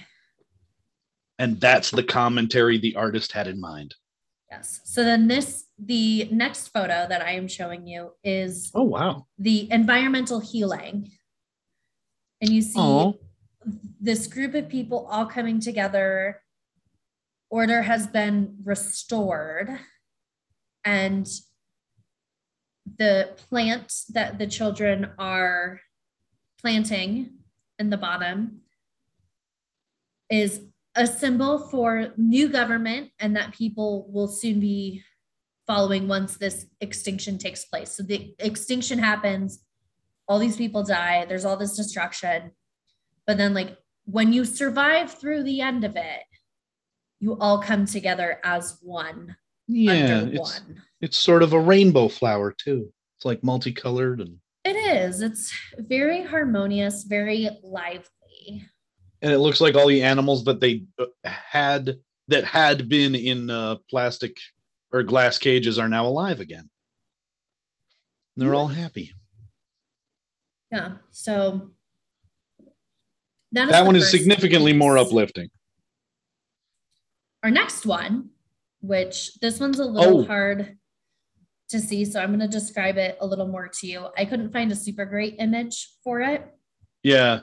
And that's the commentary the artist had in mind. Yes. So then this the next photo that I am showing you is Oh wow. the environmental healing. And you see Aw. this group of people all coming together. Order has been restored. And the plant that the children are planting in the bottom is a symbol for new government and that people will soon be following once this extinction takes place. So the extinction happens, all these people die, there's all this destruction. But then, like, when you survive through the end of it, you all come together as one Yeah, it's one. it's sort of a rainbow flower too. It's like multicolored and It is. It's very harmonious, very lively. and it looks like all the animals that they uh, had that had been in uh, plastic or glass cages are now alive again. They're all happy. Yeah. So that, That one is significantly more uplifting. Our next one, which this one's a little Oh. hard to see, so I'm going to describe it a little more to you. I couldn't find a super great image for it, Yeah.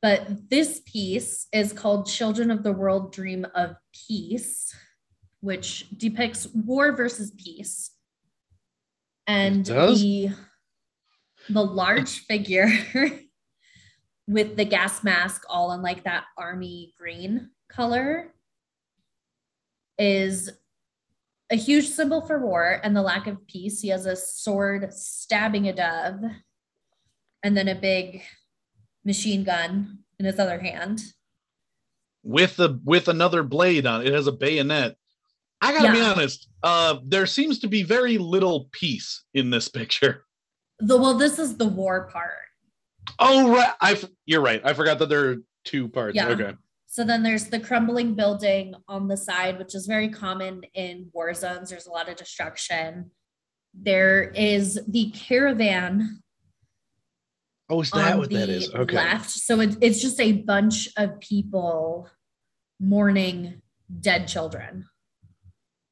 but this piece is called Children of the World Dream of Peace, which depicts war versus peace. And the the large figure with the gas mask all in like that army green color is a huge symbol for war and the lack of peace. He has a sword stabbing a dove and then a big machine gun in his other hand. With the with another blade on it. It has a bayonet. I gotta be honest. Uh, there seems to be very little peace in this picture. The well, this is the war part. Oh right, I you're right. I forgot that there are two parts. Yeah. Okay. So then there's the crumbling building on the side, which is very common in war zones. There's a lot of destruction. There is the caravan Oh, is that on what the that is? Okay. left. So it, it's just a bunch of people mourning dead children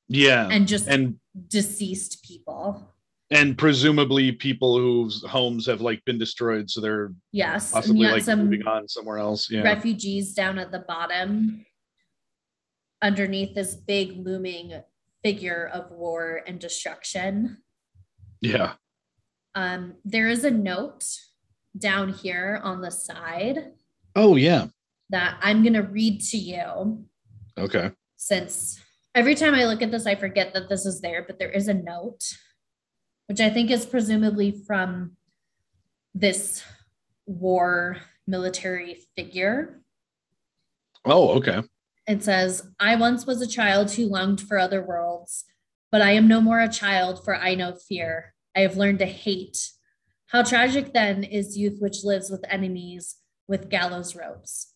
Yeah. and just and deceased people. And presumably people whose homes have like been destroyed, so they're Yes. possibly like some moving on somewhere else. Yeah. refugees down at the bottom underneath this big looming figure of war and destruction. Yeah. Um, there is a note down here on the side Oh yeah. that I'm going to read to you Okay. since every time I look at this, I forget that this is there, but there is a note, which I think is presumably from this war military figure. Oh, okay. It says, I once was a child who longed for other worlds, but I am no more a child, for I know fear. I have learned to hate. How tragic then is youth which lives with enemies with gallows ropes.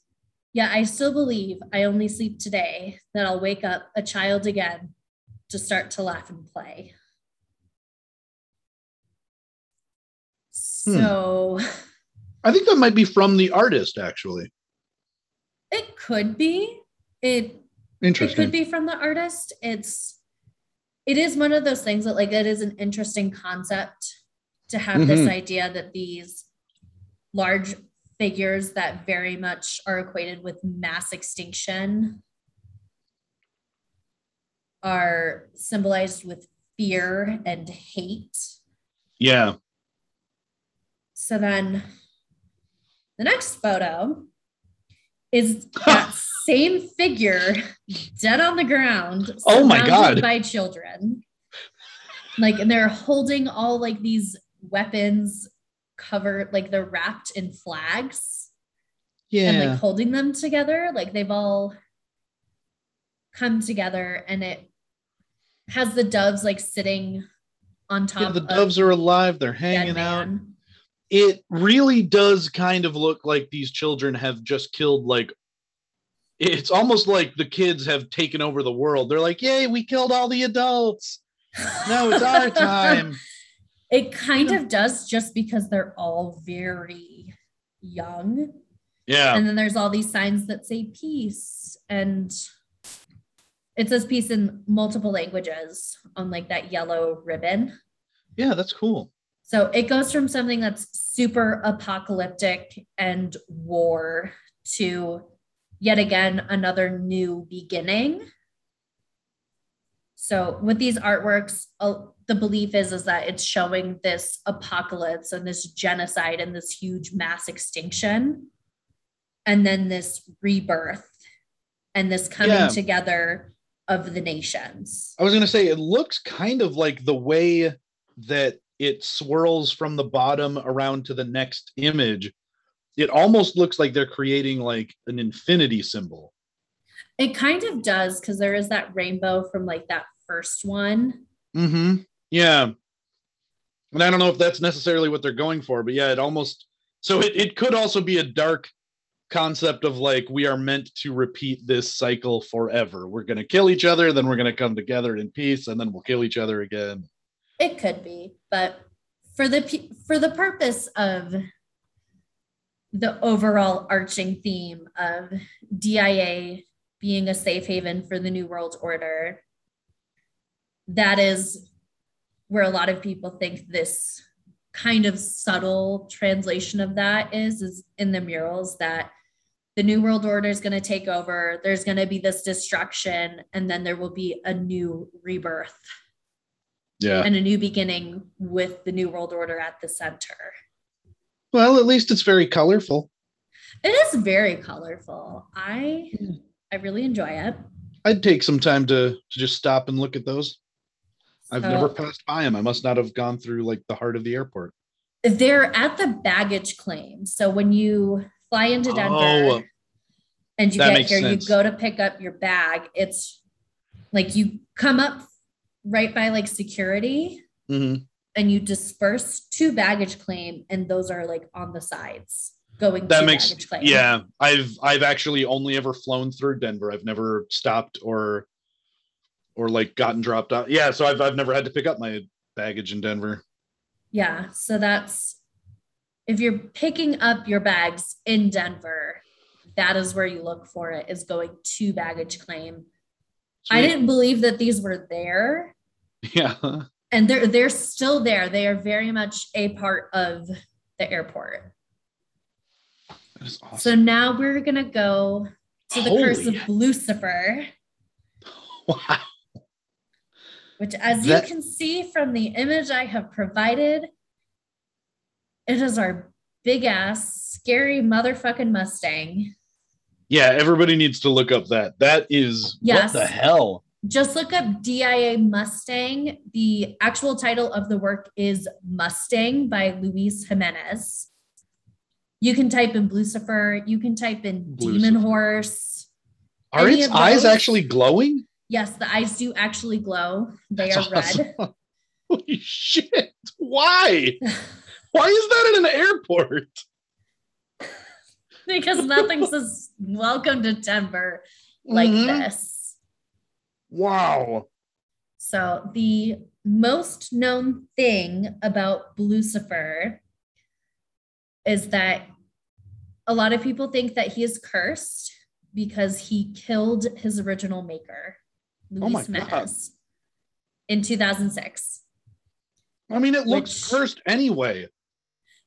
Yet I still believe I only sleep today, that I'll wake up a child again to start to laugh and play. So I think that might be from the artist actually. it could be. It it Interesting. could be from the artist it's it is one of those things that like it is an interesting concept to have this Mhm. idea that these large figures that very much are equated with mass extinction are symbolized with fear and hate Yeah. So then the next photo is that same figure dead on the ground. Oh my God. By children. Like, and they're holding all like these weapons covered, like they're wrapped in flags Yeah. and like holding them together. Like they've all come together and it has the doves like sitting on top yeah the doves are alive. They're hanging out. man. It really does kind of look like these children have just killed like it's almost like the kids have taken over the world. They're like, "Yay, we killed all the adults. Now it's our time." It kind of does just because they're all very young. Yeah. And then there's all these signs that say peace. And it says peace in multiple languages on like that yellow ribbon. Yeah, that's cool. So it goes from something that's super apocalyptic and war to yet again another new beginning. So with these artworks, the belief is is that it's showing this apocalypse and this genocide and this huge mass extinction, and then this rebirth and this coming Yeah. together of the nations. I was gonna say it looks kind of like the way that it swirls from the bottom around to the next image. It almost looks like they're creating like an infinity symbol. It kind of does because there is that rainbow from like that first one. Mm-hmm. Yeah. And I don't know if that's necessarily what they're going for, but yeah, it almost so it, it could also be a dark concept of like we are meant to repeat this cycle forever. We're gonna kill each other, then we're gonna come together in peace, and then we'll kill each other again. It could be, but for the for the purpose of the overall arching theme of DIA being a safe haven for the New World Order, that is where a lot of people think this kind of subtle translation of that is is in the murals that the new world order is going to take over there's going to be this destruction and then there will be a new rebirth Yeah. and a new beginning with the new world order at the center. Well, at least it's very colorful. It is very colorful. I Hmm. I really enjoy it. I'd take some time to to just stop and look at those. I've never passed by them. I must not have gone through like the heart of the airport. They're at the baggage claim. So when you fly into Denver Oh, and you get here, sense. you go to pick up your bag. It's like you come up right by like security mhm. and you disperse to baggage claim, and those are like on the sides going That to makes baggage claim. yeah. I've I've actually only ever flown through Denver. I've never stopped or or like gotten dropped off. Yeah, so I've I've never had to pick up my baggage in Denver. Yeah. So that's if you're picking up your bags in Denver, that is where you look for it, is going to baggage claim. I didn't believe that these were there. Yeah. And they're they're still there. They are very much a part of the airport. That is awesome. So now we're gonna go to the curse of Lucifer, wow. which as That- you can see from the image I have provided, it is our big ass, scary motherfucking Mustang. Yeah, everybody needs to look up that. That is Yes. what the hell? Just look up DIA Mustang. The actual title of the work is Mustang by Luis Jimenez. You can type in Lucifer, you can type in Demon Horse. Are Any its eyes actually glowing? Yes, the eyes do actually glow. They That's are red. Holy shit. Why? Why is that in an airport? because nothing says welcome to Denver like Mhm. this. Wow. So the most known thing about Lucifer is that a lot of people think that he is cursed because he killed his original maker, Oh my Luis God. Jimenez, in 2006. I mean, it looks Which- cursed anyway.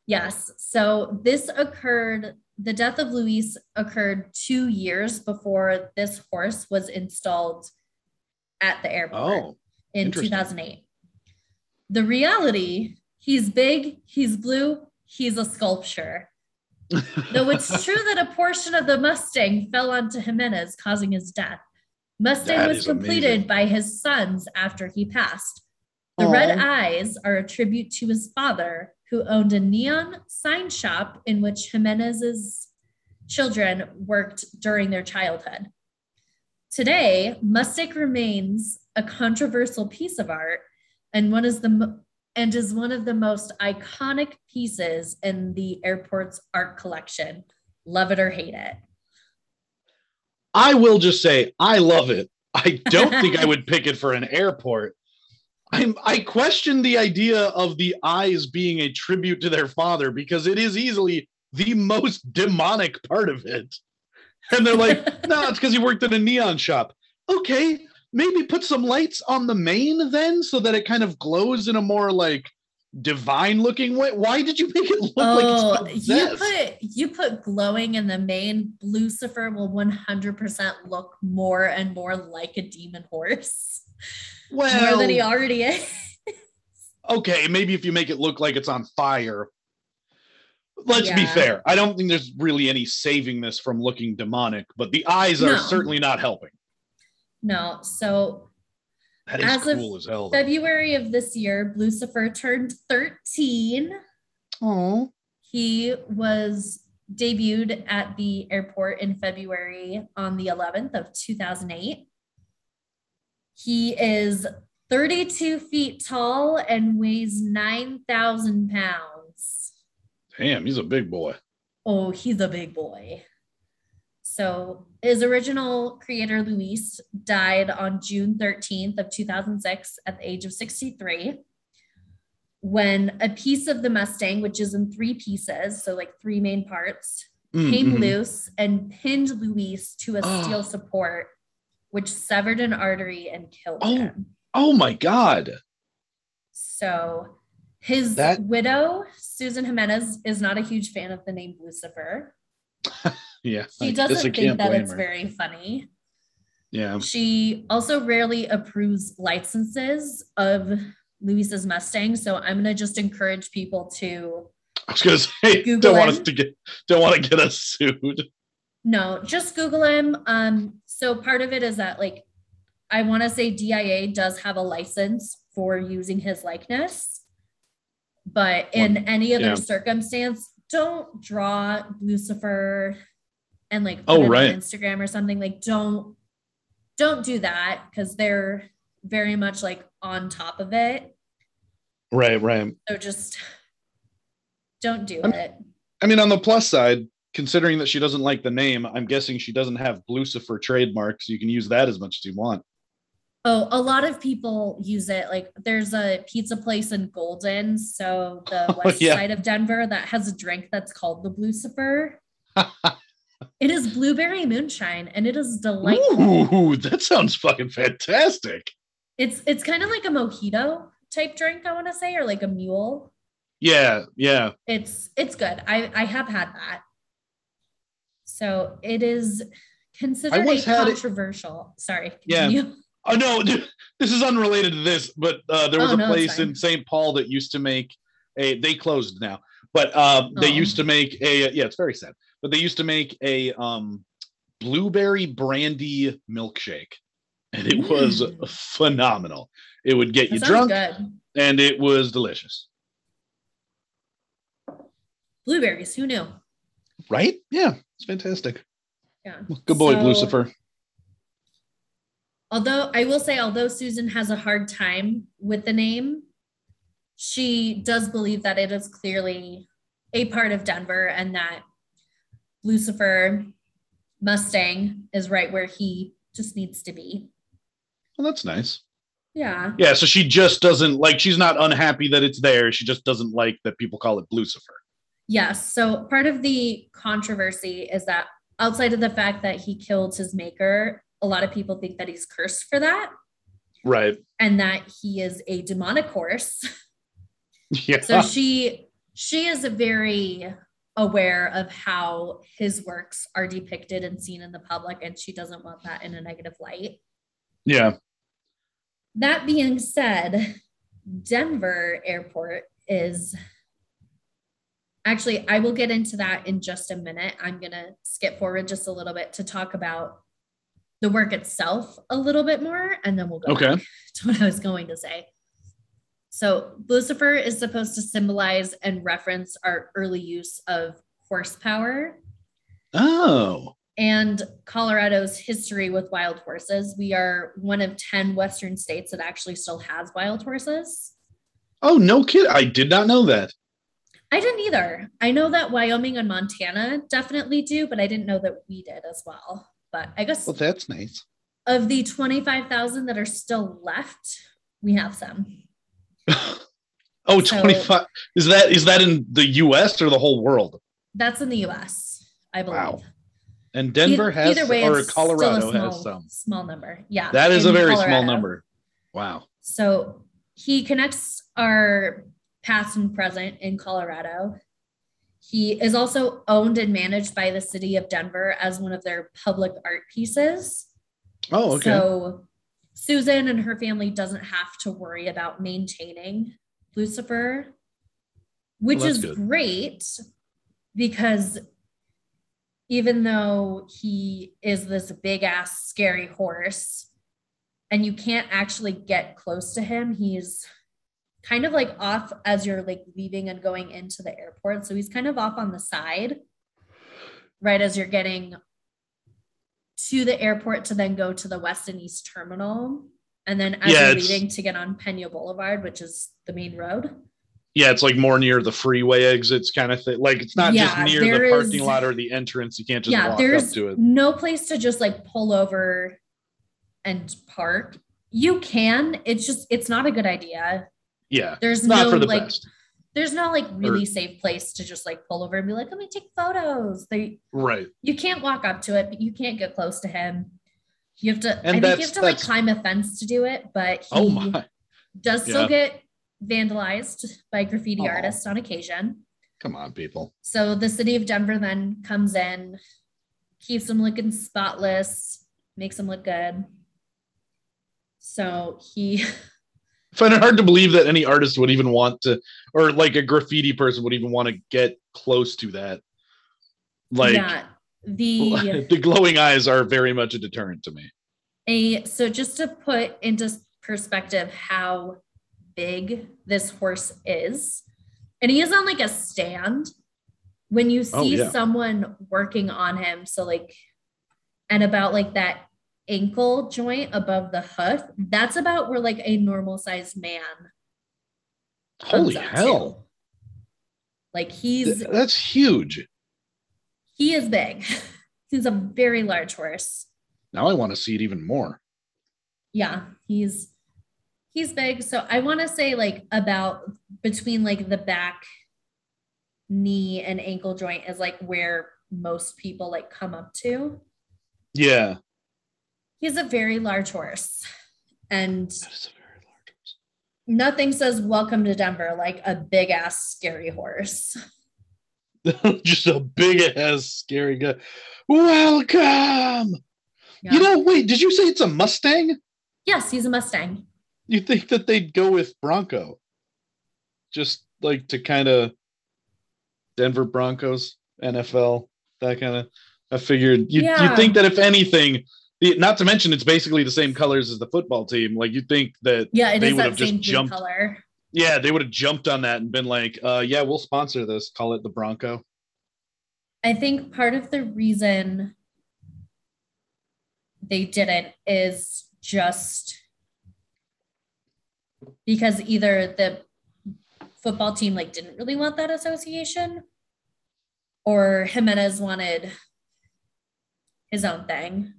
Yes. So this occurred, the death of Luis occurred two years before this horse was installed at the airport. Oh, in 2008. The reality, he's big, he's blue, he's a sculpture. Though it's true that a portion of the Mustang fell onto Jimenez, causing his death. Mustang That was completed amazing. by his sons after he passed. The red eyes are a tribute to his father, who owned a neon sign shop in which Jimenez's children worked during their childhood. Today, Mustang remains a controversial piece of art and one is the and is one of the most iconic pieces in the airport's art collection. Love it or hate it. I will just say I love it. I don't think I would pick it for an airport. I'm I question the idea of the eyes being a tribute to their father because it is easily the most demonic part of it. And they're like, no, it's because he worked in a neon shop. Okay, maybe put some lights on the mane then so that it kind of glows in a more like divine looking way. Why did you make it look oh, like it's oh, you put you put glowing in the mane. Lucifer will 100% look more and more like a demon horse. well, more than he already is. okay, maybe if you make it look like it's on fire. Let's be fair. I don't think there's really any saving this from looking demonic, but the eyes are No. certainly not helping. No, so That is As of as hell. though. February of this year, Lucifer turned 13. Oh, He was debuted at the airport in February on the 11th of 2008. He is 32 feet tall and weighs 9,000 pounds. Damn, he's a big boy. Oh, he's a big boy. So his original creator, Luis, died on June 13th of 2006 at the age of 63 when a piece of the Mustang, which is in three pieces, so like three main parts, Mm, came mhm. loose and pinned Luis to a Oh. steel support, which severed an artery and killed Oh. him. Oh my god. So his That- widow, Susan Jimenez, is not a huge fan of the name Lucifer. Yeah. She I guess I doesn't think that it's her. very funny. Yeah. She also rarely approves licenses of Luis's Mustang. So I'm gonna just encourage people to I was gonna say Google don't want us to get don't want to get us sued. no, just Google him. Um, so part of it is that like I want to say DIA does have a license for using his likeness, but in any other yeah. circumstance, don't draw Lucifer and like put Oh, right. Instagram or something. Like don't don't do that because they're very much like on top of it. Right, right. So just don't do I'm- it. I mean, on the plus side, considering that she doesn't like the name, I'm guessing she doesn't have Lucifer trademark, so you can use that as much as you want. Oh, a lot of people use it. Like there's a pizza place in Golden, so the Oh, west yeah. side of Denver that has a drink that's called the Lucifer. it is blueberry moonshine and it is delightful. Ooh, that sounds fucking fantastic. It's it's kind of like a mojito type drink, I want to say, or like a mule. Yeah, yeah. It's it's good. I I have had that. So it is considered a once had it- controversial. Sorry. Yeah. Oh no, this is unrelated to this, but uh, there was Oh, a no, place in St. Paul that used to make a. They closed now, but um, they Oh. used to make a. Yeah, it's very sad, but they used to make a um, blueberry brandy milkshake, and it was Mm. phenomenal. It would get you That sounds drunk, good. and it was delicious. Blueberries, who knew? Right? Yeah, it's fantastic. Yeah. Good boy, So- Lucifer. Although I will say, although Susan has a hard time with the name, she does believe that it is clearly a part of Denver and that Lucifer Mustang is right where he just needs to be. Well, that's nice. Yeah. Yeah, so she just doesn't like. She's not unhappy that it's there. She just doesn't like that people call it Lucifer. Yes. So part of the controversy is that outside of the fact that he killed his maker, a lot of people think that he's cursed for that Right. and that he is a demonic horse. Yeah. So she she is very aware of how his works are depicted and seen in the public and she doesn't want that in a negative light. yeah. That being said, Denver airport is actually I will get into that in just a minute. I'm going to skip forward just a little bit to talk about the work itself a little bit more and then we'll go Okay. to what I was going to say. So, Lucifer is supposed to symbolize and reference our early use of horsepower Oh. and Colorado's history with wild horses. We are one of 10 Western states that actually still has wild horses. Oh no kid. I did not know that. I didn't either. I know that Wyoming and Montana definitely do, but I didn't know that we did as well. But I guess Well, that's nice. of the 25,000 that are still left, We have some. oh, So- 25. Is that is that in the US or the whole world? That's in the US, I believe. Wow. And Denver E- has or Colorado still a small, has some. small number. Yeah. That is a very small number. Wow. So he connects our past and present in Colorado. He is also owned and managed by the city of Denver as one of their public art pieces. Oh, okay. So Susan and her family doesn't have to worry about maintaining Lucifer, which Well, is good. great because even though he is this big ass scary horse and you can't actually get close to him, he's kind of like off as you're like leaving and going into the airport. So he's kind of off on the side right as you're getting to the airport to then go to the west and east terminal. And then as Yeah, you're leaving to get on Pena Boulevard, which is the main road. yeah, it's like more near the freeway exits kind of thing. Like it's not just near the parking is- lot or the entrance. You can't just yeah, walk up there's to it. no place to just like pull over and park. You can, it's just, it's not a good idea. Yeah. There's Not no for the like, best. there's no like really safe place to just like pull over and be like, let me take photos. They, Right. you can't walk up to it, but you can't get close to him. You have to, And I think you have to like climb a fence to do it, but he Oh my. does still Yeah. get vandalized by graffiti artists on occasion. Come on, people. So the city of Denver then comes in, keeps him looking spotless, makes him look good. So he, find it hard to believe that any artist would even want to, or like a graffiti person would even want to get close to that. Like yeah, the the glowing eyes are very much a deterrent to me. a so just to put into perspective how big this horse is, and he is on like a stand. When you oh, see Oh, yeah. someone working on him, so like, and about like that ankle joint above the hoof, that's about where like a normal sized man. Holy hell. to. Like he's Th- That's huge. he is big. he's a very large horse. Now I want to see it even more. yeah he's he's big so i want to say like about between like the back knee and ankle joint is like where most people like come up to Yeah. He's a very large horse and That is a very large nothing says welcome to denver like a big ass scary horse. Just a big ass scary guy. Welcome. Yeah. You know, wait, did you say it's a Mustang? yes he's a mustang You think that they'd go with Bronco? Just like to kind of Denver Broncos, NFL, that kind of. I figured you you Yeah. think that if anything, the, not to mention it's basically the same colors as the football team. Like you think that yeah it They would have just jumped- color yeah they would have jumped on that and been like, uh, yeah, we'll sponsor this. Call it the Bronco. I think part of the reason they didn't is just because either the football team like didn't really want that association or Jimenez wanted his own thing.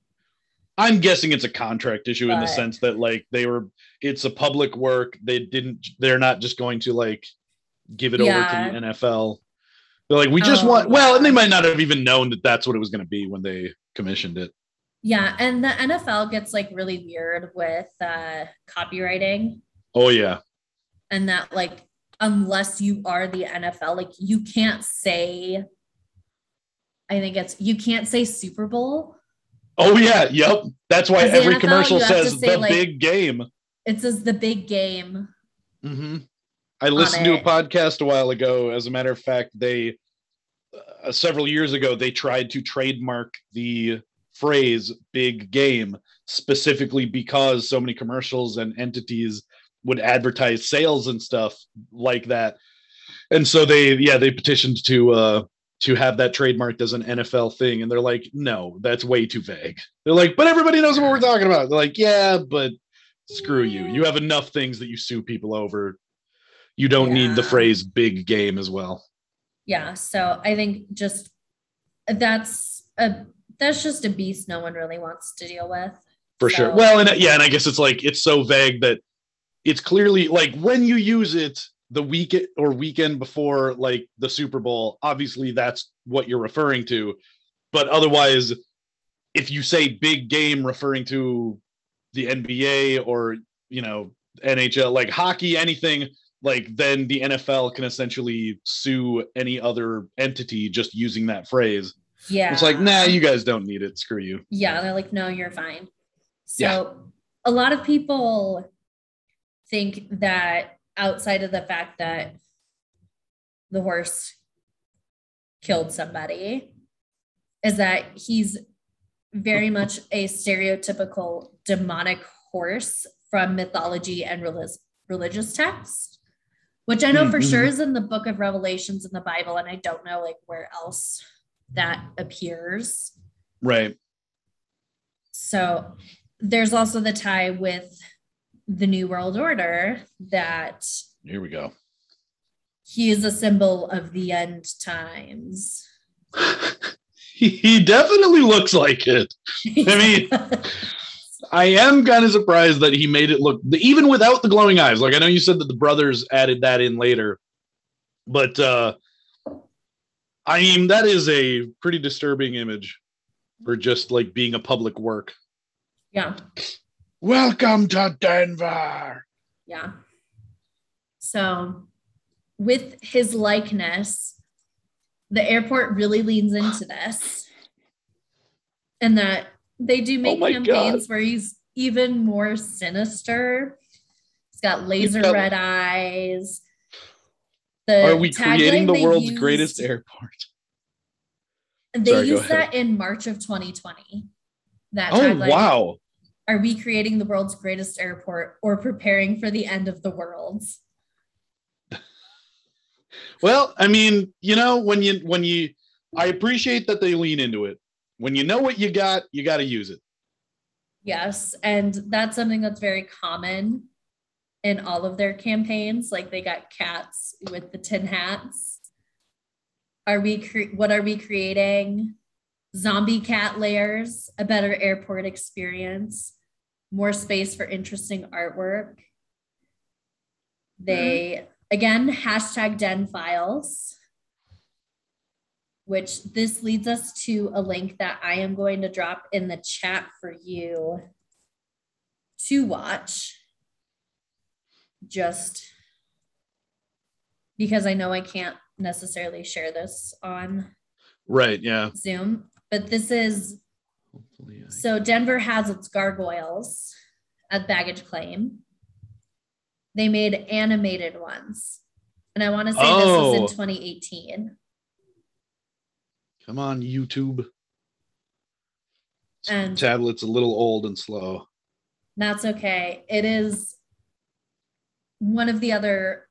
I'm guessing it's a contract issue in the sense that like they were it's a public work. They didn't they're not just going to like give it Yeah. over to the NFL. They're like we just Oh, want well, and they might not have even known that that's what it was going to be when they commissioned it. Yeah, and the NFL gets like really weird with uh copyrighting Oh yeah. and that like unless you are the NFL, like you can't say I think it's you can't say Super Bowl. Oh yeah, yep. That's why every NFL, commercial you have to says say, the like- big game. It says the big game. hmm I listened to a podcast a while ago. As a matter of fact, they uh, several years ago they tried to trademark the phrase "big game" specifically because so many commercials and entities would advertise sales and stuff like that. And so they, yeah, they petitioned to uh to have that trademarked as an NFL thing, and they're like, no, that's way too vague. They're like, but everybody knows what we're talking about. They're like, yeah, but screw you. You have enough things that you sue people over. You don't need the Yeah. phrase big game as well. Yeah. So I think just that's a that's just a beast no one really wants to deal with. For sure. Well, and yeah, and I guess it's like it's so vague that it's clearly like when you use it the week or weekend before like the Super Bowl, obviously that's what you're referring to. But otherwise, if you say big game referring to the NBA or you know NHL, like hockey, anything like then the NFL can essentially sue any other entity just using that phrase. Yeah. It's like, nah, you guys don't need it. Screw you. Yeah, they're like, no, you're fine. So Yeah. a lot of people think that outside of the fact that the horse killed somebody, is that he's very much a stereotypical demonic horse from mythology and relig- religious text, which I know for Mhm. sure is in the book of Revelations in the Bible, and I don't know like where else that appears. Right. So there's also the tie with the New World Order that Here we go. he is a symbol of the end times. he, he definitely looks like it. I mean- I am kind of surprised that he made it look even without the glowing eyes. Like I know you said that the brothers added that in later, but uh I mean that is a pretty disturbing image for just like being a public work. yeah, Welcome to Denver. yeah. So with his likeness, the airport really leans into this. And that they do make Oh campaigns where he's even more sinister. He's got laser got- red eyes. The Are we creating the world's used- greatest airport? They Sorry, used that in March of 2020. That Oh wow. Are we creating the world's greatest airport or preparing for the end of the world? Well, I mean, you know, when you when you I appreciate that they lean into it. When you know what you got, you got to use it. Yes. And that's something that's very common in all of their campaigns. Like they got cats with the tin hats. Are we, cre- what are we creating? Zombie cat layers, a better airport experience, more space for interesting artwork. They, mm-hmm. again, hashtag Den Files, which this leads us to a link that I am going to drop in the chat for you to watch. Just because I know I can't necessarily share this on Right, yeah. Zoom, but this is Hopefully I- so Denver has its gargoyles at baggage claim. They made animated ones. And I want to say this was in Oh. 2018. Come on, YouTube. And- tablet's a little old and slow. That's okay. It is one of the other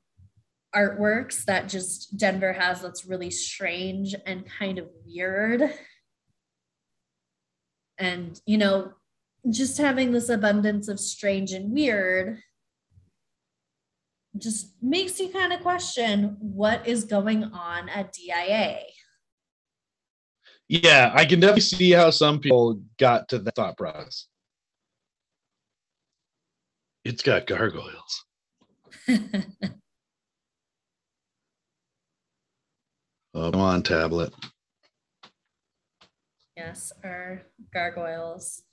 artworks that just Denver has that's really strange and kind of weird. And, you know, just having this abundance of strange and weird just makes you kind of question what is going on at DIA. Yeah, I can definitely see how some people got to that thought process. It's got gargoyles. Oh, come on, tablet. Yes, our gargoyles.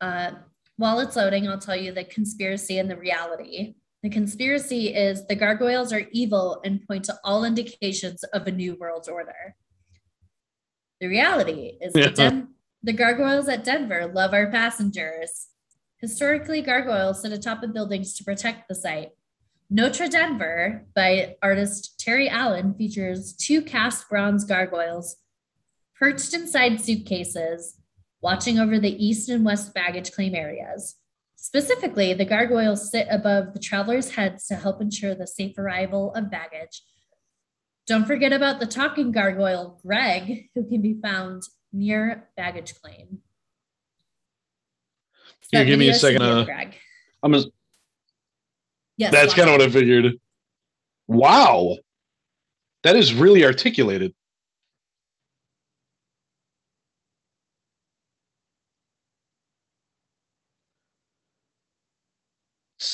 Uh, while it's loading, I'll tell you the conspiracy and the reality. The conspiracy is the gargoyles are evil and point to all indications of a new world order. The reality is Yeah. the, Den- the gargoyles at Denver love our passengers. Historically, gargoyles sit atop of buildings to protect the site. Notre Denver by artist Terry Allen features two cast bronze gargoyles perched inside suitcases, watching over the east and west baggage claim areas. Specifically, the gargoyles sit above the travelers' heads to help ensure the safe arrival of baggage. Don't forget about the talking gargoyle, Greg, who can be found near baggage claim. Here, That give me a second, uh, Greg. I'm just, Yes, that's kind of what I figured. Wow. That is really articulated.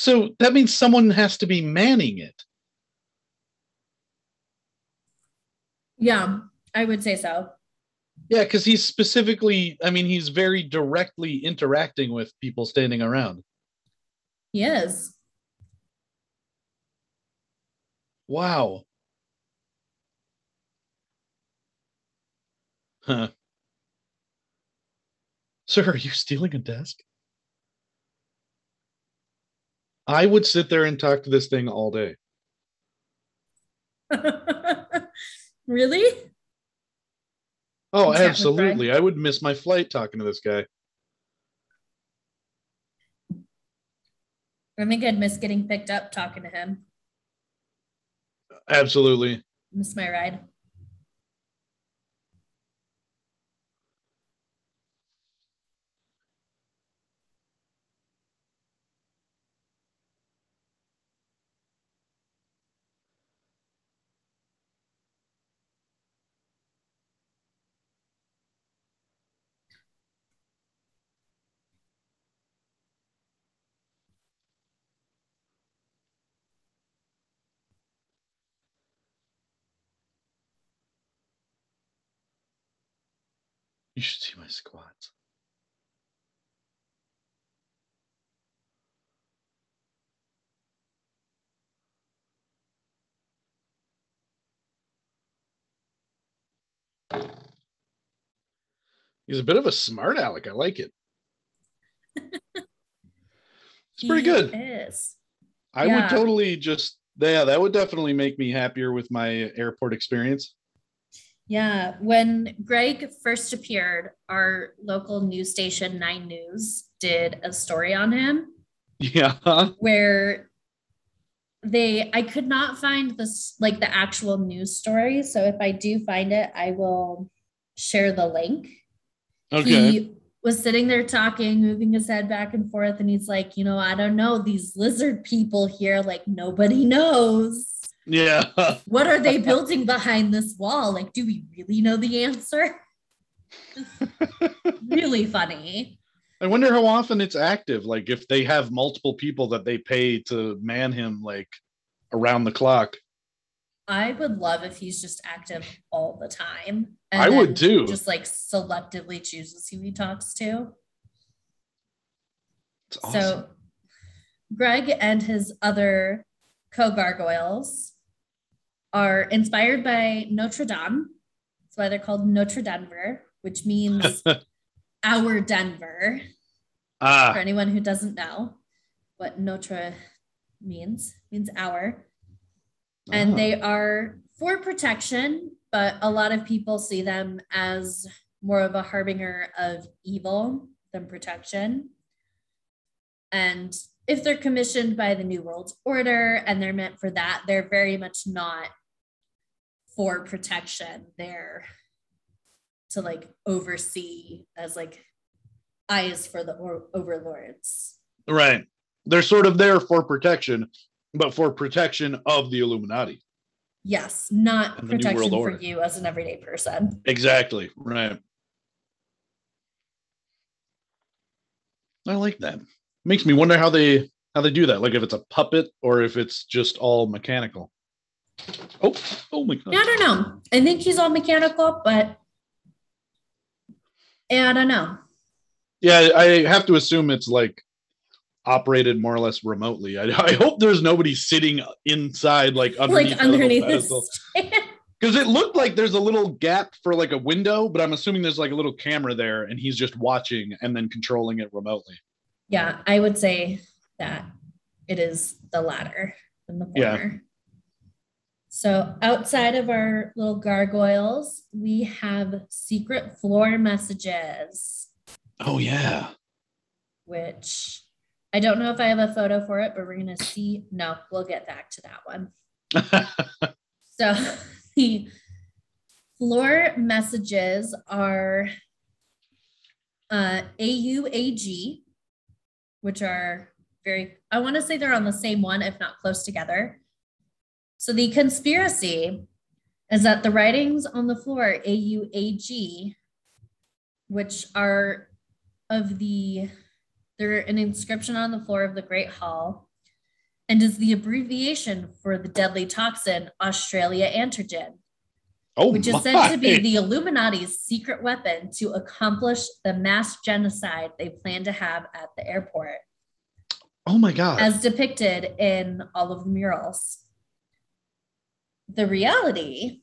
So that means someone has to be manning it. Yeah, I would say so. Yeah, because he's specifically, I mean, he's very directly interacting with people standing around. He is. Wow. Huh. Sir, are you stealing a desk? I would sit there and talk to this thing all day. really? Oh, absolutely. I would miss my flight talking to this guy. I think I'd miss getting picked up talking to him. Absolutely. Miss my ride. You should see my squats. He's a bit of a smart aleck. I like it. It's pretty good. Is. I Yeah. would totally just yeah, that would definitely make me happier with my airport experience. Yeah. When Greg first appeared, our local news station, Nine News, did a story on him Yeah. where they I could not find this like the actual news story. So if I do find it, I will share the link. Okay. He was sitting there talking, moving his head back and forth, and he's like, you know, I don't know, these lizard people here, like nobody knows. Yeah. What are they building behind this wall? Like, do we really know the answer? really funny. I wonder how often it's active. Like if they have multiple people that they pay to man him like around the clock. I would love if he's just active all the time. I would then too. Just like selectively chooses who he talks to. Awesome. So, Greg and his other co gargoyles are inspired by Notre Dame. That's why they're called Notre Denver, which means our Denver. For ah, anyone who doesn't know what Notre means, means our. And Ah. they are for protection, but a lot of people see them as more of a harbinger of evil than protection. And if they're commissioned by the New World Order and they're meant for that, they're very much not for protection. They're to like oversee as like eyes for the or- overlords. right. They're sort of there for protection, but for protection of the Illuminati. Yes, not And the New protection for Order. you as an everyday person. Exactly. Right. I like that. Makes me wonder how they how they do that. Like if it's a puppet or if it's just all mechanical. Oh, oh my god. I don't know. I think he's all mechanical, but yeah, I don't know. Yeah, I have to assume it's like operated more or less remotely. I, I hope there's nobody sitting inside, like underneath, like underneath the this. Because it looked like there's a little gap for like a window, but I'm assuming there's like a little camera there, and he's just watching and then controlling it remotely. Yeah, I would say that it is the latter than the Yeah. So outside of our little gargoyles, we have secret floor messages, Oh yeah. which I don't know if I have a photo for it, but we're gonna see. No, we'll get back to that one. So the floor messages are uh, AUAG, which are very, I want to say they're on the same one, if not close together. So the conspiracy is that the writings on the floor, AUAG, which are of the, they're an inscription on the floor of the Great Hall, and is the abbreviation for the deadly toxin Australia antigen, Oh, which my. is said to be the Illuminati's secret weapon to accomplish the mass genocide they plan to have at the airport, oh my god. as depicted in all of the murals. The reality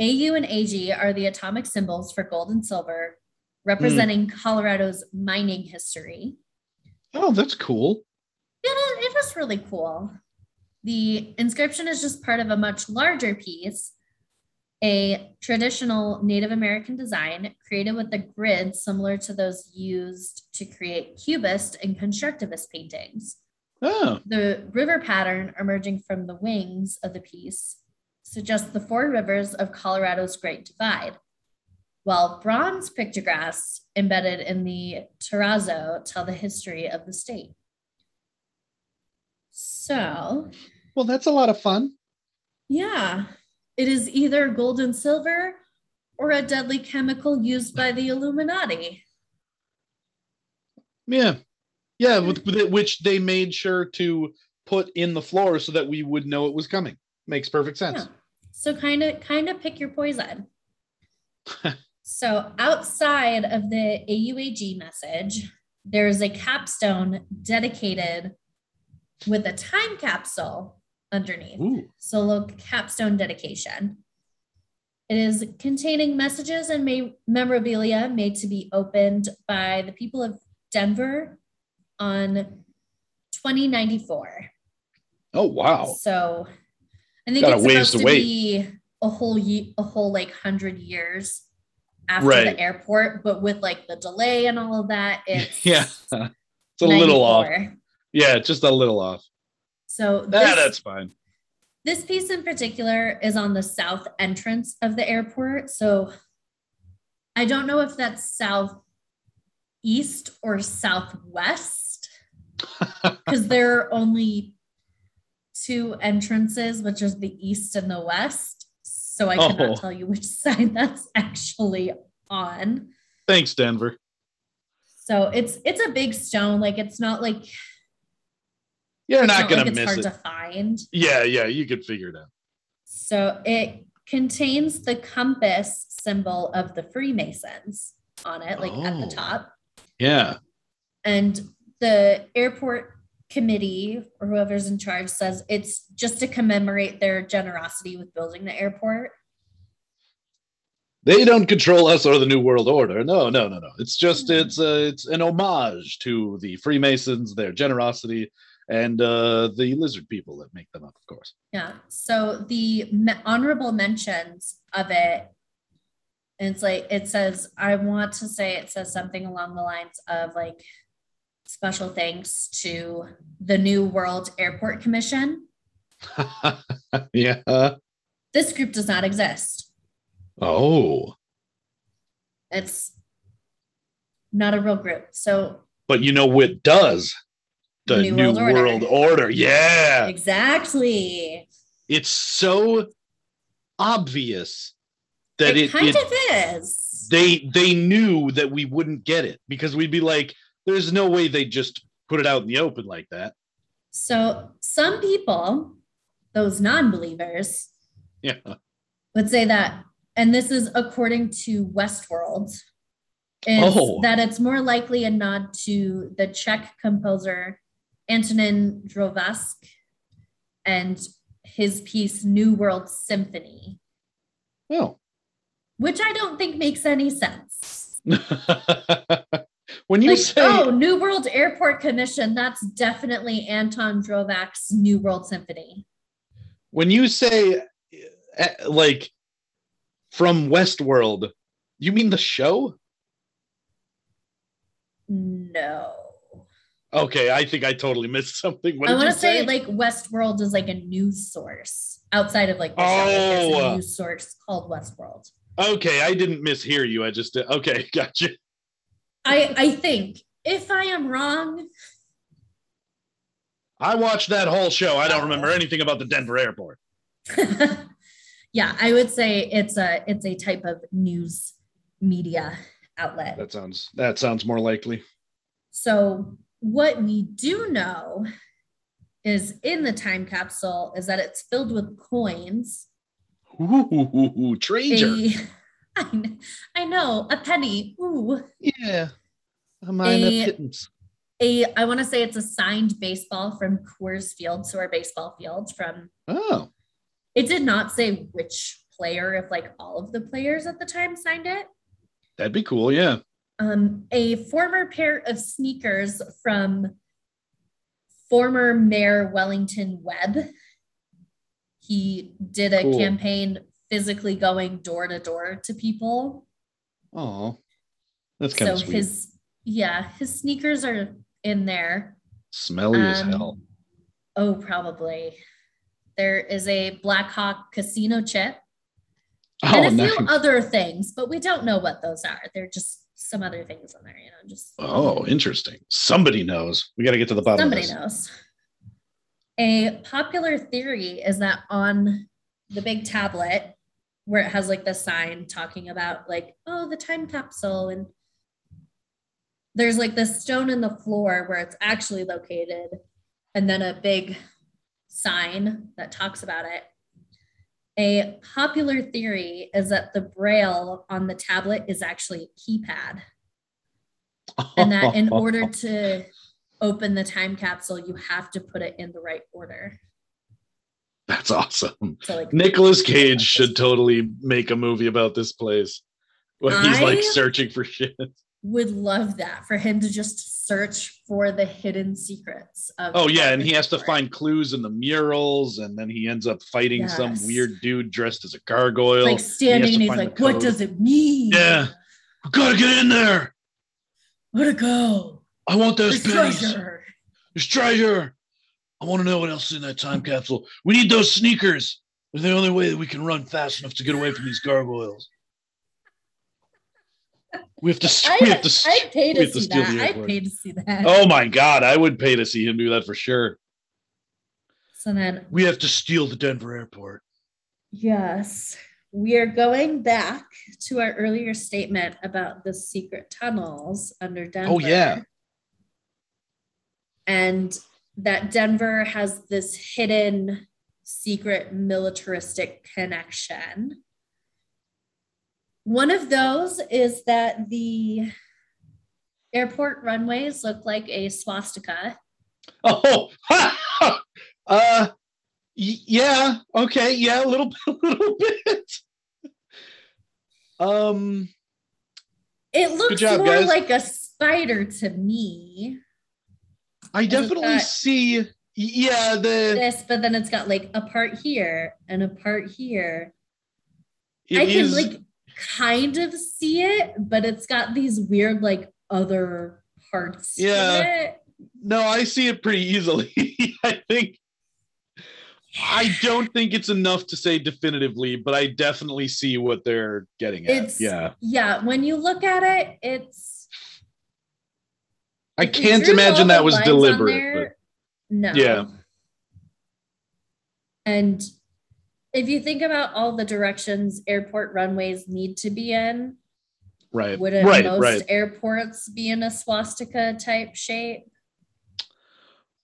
AU and AG are the atomic symbols for gold and silver, representing Colorado's mining history. oh, that's cool. It, it was really cool. The inscription is just part of a much larger piece, a traditional Native American design created with a grid similar to those used to create cubist and constructivist paintings. Oh, The river pattern emerging from the wings of the piece suggests the four rivers of Colorado's Great Divide, while bronze pictographs embedded in the terrazzo tell the history of the state. So, well, that's a lot of fun. yeah, it is either gold and silver or a deadly chemical used by the Illuminati. Yeah, yeah, with, with it, which they made sure to put in the floor so that we would know it was coming. Makes perfect sense. Yeah. So kind of kind of pick your poison. so outside of the AUAG message, there's a capstone dedicated with a time capsule underneath. Ooh, So look, capstone dedication. It is containing messages and ma- memorabilia made to be opened by the people of Denver on 2094. oh wow. So I think Got a it's ways supposed to wait. be a whole ye- a whole like hundred years after Right. the airport, but with like the delay and all of that, it's Yeah, it's a little off. Yeah, just a little off. So Ah, this, that's fine. this piece in particular is on the south entrance of the airport. So I don't know if that's south east or southwest because there are only two entrances, which is the east and the west. So I cannot Oh. tell you which side that's actually on. Thanks, Denver. So it's it's a big stone. Like it's not like You're not, not gonna like it's miss hard it. to find. Yeah, yeah, you could figure it out. So it contains the compass symbol of the Freemasons on it, like at the Oh. top. Yeah. And the airport committee or whoever's in charge says it's just to commemorate their generosity with building the airport. They don't control us or the New World Order. No, no, no, no. It's just Hmm. it's uh, it's an homage to the Freemasons, their generosity, and uh, the lizard people that make them up, of course. Yeah. So the me- honorable mentions of it, and it's like it says, I want to say it says something along the lines of like special thanks to the New World Airport Commission. yeah. This group does not exist. Oh, It's not a real group. So but you know what does? The New New, World Order. Order. Yeah. exactly. It's so obvious that it, it, kind it of is. they they knew that we wouldn't get it because we'd be like, there's no way they just put it out in the open like that. So some people, those non-believers, Yeah. would say that, and this is according to Westworld, is Oh. that it's more likely a nod to the Czech composer Antonin Dvořák and his piece New World Symphony, Oh. which I don't think makes any sense. when you like, say oh, New World Airport Commission, that's definitely Anton Dvořák's New World Symphony. when you say uh, like from Westworld, you mean the show? No. Okay, I think I totally missed something. What I want to say, say? like Westworld is like a news source outside of like the show. There's Oh. a news source called Westworld. okay, I didn't mishear you. I just okay, gotcha. I I think if I am wrong, I watched that whole show. I don't remember anything about the Denver airport. yeah, I would say it's a it's a type of news media outlet. That sounds that sounds more likely. So what we do know is in the time capsule is that it's filled with coins. Ooh, treasure. A, I, I know, a penny. Ooh. Yeah. A mine A- of. A I want to say it's a signed baseball from Coors Field, so our baseball field from Oh, it did not say which player, if like all of the players at the time signed it. that'd be cool. Yeah. um, a former pair of sneakers from former Mayor Wellington Webb. He did a Cool. campaign physically going door to door to people. Oh, that's kind So of sweet. his, yeah, his sneakers are in there. Smelly as um, hell. Oh, probably. There is a Black Hawk casino chip Oh, and a nice. few other things, but we don't know what those are. They're just some other things in there, you know, just Oh, interesting. Somebody knows. We got to get to the bottom Somebody of this. knows. A popular theory is that on the big tablet, where it has like the sign talking about like, oh, the time capsule, and there's like this stone in the floor where it's actually located, and then a big sign that talks about it. A popular theory is that the braille on the tablet is actually a keypad and that in order to open the time capsule, you have to put it in the right order. That's awesome. So like Nicolas Cage should totally make a movie about this place. When he's like searching for shit. would love that for him to just search for the hidden secrets of Oh yeah, and he has to find clues in the murals, and then he ends up fighting some weird dude dressed as a gargoyle. like standing to and he's like, what does it mean? Yeah. We gotta get in there. Where to go? I want those There's pennies. treasure. There's treasure. I want to know what else is in that time capsule. We need those sneakers. They're the only way that we can run fast enough to get away from these gargoyles. We have to. we have to. I'd pay to see steal that. I'd pay to see that. Oh my god, I would pay to see him do that for sure. So then, We have to steal the Denver airport. yes, we are going back to our earlier statement about the secret tunnels under Denver. Oh, yeah. and that Denver has this hidden secret militaristic connection. One of those is that the airport runways look like a swastika. Oh, uh, yeah, okay, yeah, a little, a little bit. Um, It looks job, more guys. like a spider to me. I definitely see. Yeah, the This, but then it's got like a part here and a part here. I can is- like kind of see it, but it's got these weird like other parts. Yeah. it. no, I see it pretty easily. I think I don't think it's enough to say definitively, but I definitely see what they're getting at. It's yeah, yeah. When you look at it, it's. I can't imagine that was deliberate. no. Yeah. And if you think about all the directions airport runways need to be in, right, wouldn't right, most right. airports be in a swastika type shape?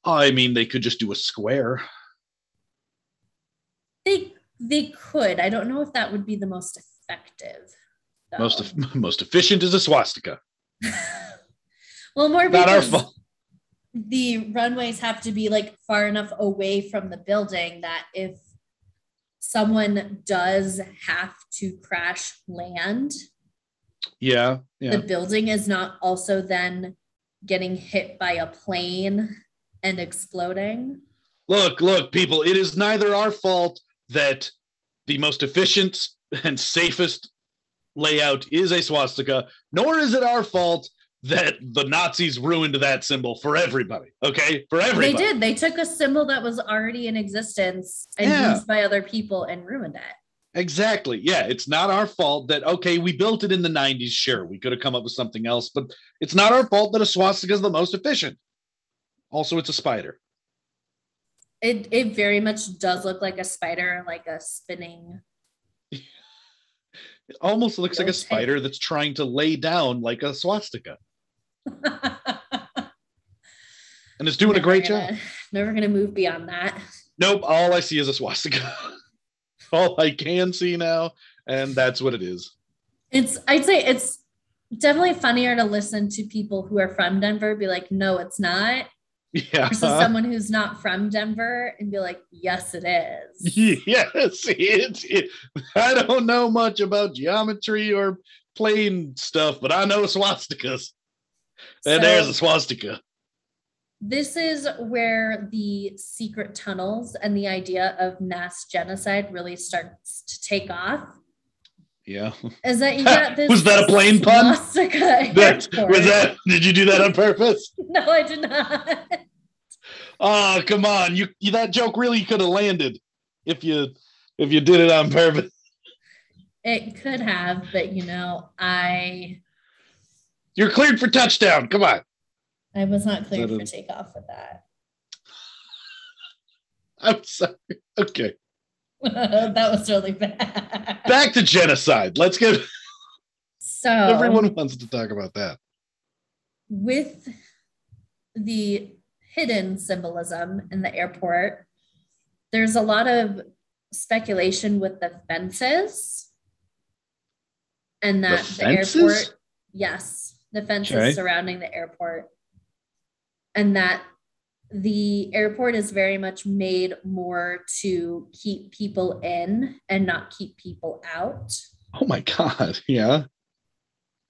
I mean, they could just do a square. They they could. I don't know if that would be the most effective. though. Most most efficient is a swastika. well, more Not our fault. the runways have to be like far enough away from the building that if someone does have to crash land, Yeah, yeah. the building is not also then getting hit by a plane and exploding. look, look, people, it is neither our fault that the most efficient and safest layout is a swastika, nor is it our fault that the Nazis ruined that symbol for everybody. Okay, for everybody. They did. They took a symbol that was already in existence and Yeah. used by other people and ruined it. Exactly. Yeah, it's not our fault that okay, we built it in the 90s, sure. We could have come up with something else, but it's not our fault that a swastika is the most efficient. Also, it's a spider. It it very much does look like a spider, like a spinning. It almost looks like a spider that's trying to lay down like a swastika. And it's doing a great gonna job. never gonna move beyond that. Nope. All I see is a swastika. all I can see now, and that's what it is. It's I'd say it's definitely funnier to listen to people who are from Denver be like, no, it's not. Yeah. Versus someone who's not from Denver and be like, yes, it is. Yes, it's. It, I don't know much about geometry or plane stuff, but I know swastikas. And So- there's a swastika. This is where the secret tunnels and the idea of mass genocide really starts to take off. Yeah. Is that you got this? Was that a plane pun? swastika That, was that? Did you do that on purpose? No, I did not. Oh, come on! You, you that joke really could have landed if you if you did it on purpose. It could have, but you know, I You're cleared for touchdown. Come on. I was not cleared for is- takeoff with that. I'm sorry. Okay. that was really bad. Back to genocide. Let's get so everyone wants to talk about that. with the hidden symbolism in the airport, there's a lot of speculation with the fences and that the, fences? airport, yes, the fences Okay. surrounding the airport, and that the airport is very much made more to keep people in and not keep people out. Oh my god. Yeah.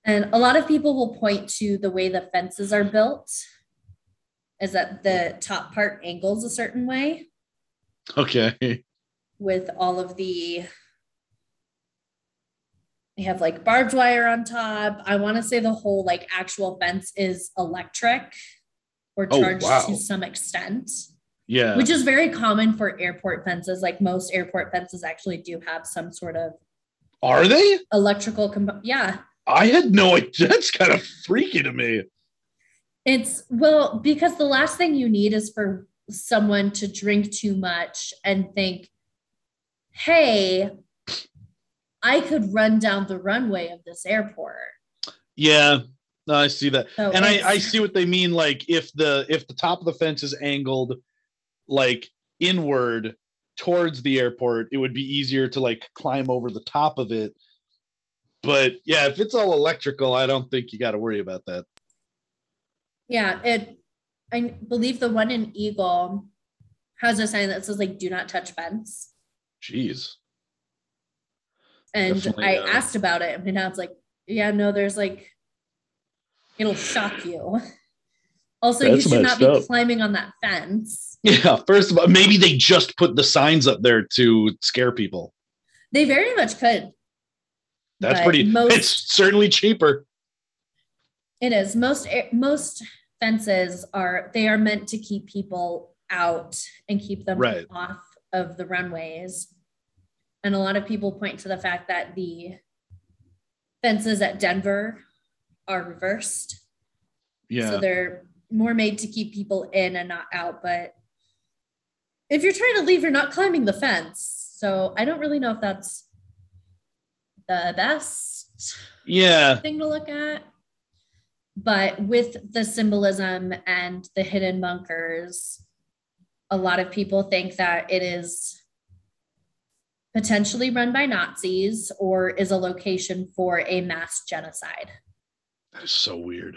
And a lot of people will point to the way the fences are built, is that the top part angles a certain way Okay. with all of the. We have like barbed wire on top. I want to say the whole like actual fence is electric or Oh, charged wow. to some extent, Yeah. which is very common for airport fences. Like most airport fences actually do have some sort of Are they? electrical comp- yeah I had no idea. That's kind of freaky to me. It's well, because the last thing you need is for someone to drink too much and think, hey, I could run down the runway of this airport. Yeah. No, I see that. So and I, I see what they mean. Like if the if the top of the fence is angled like inward towards the airport, it would be easier to like climb over the top of it. But yeah, if it's all electrical, I don't think you got to worry about that. yeah, it I believe the one in Eagle has a sign that says like do not touch fence. Jeez. And Definitely, I uh, asked about it, and my dad's like, yeah, no, there's like it'll shock you. Also, you should not be up. climbing on that fence. Yeah. First of all, maybe they just put the signs up there to scare people. They very much could. That's pretty. most- it's certainly cheaper. It is most most fences are they are meant to keep people out and keep them Right. off of the runways. And a lot of people point to the fact that the fences at Denver are reversed. Yeah. So they're more made to keep people in and not out. But if you're trying to leave, you're not climbing the fence. So I don't really know if that's the best yeah. thing to look at. But with the symbolism and the hidden bunkers, a lot of people think that it is potentially run by Nazis or is a location for a mass genocide. That is so weird.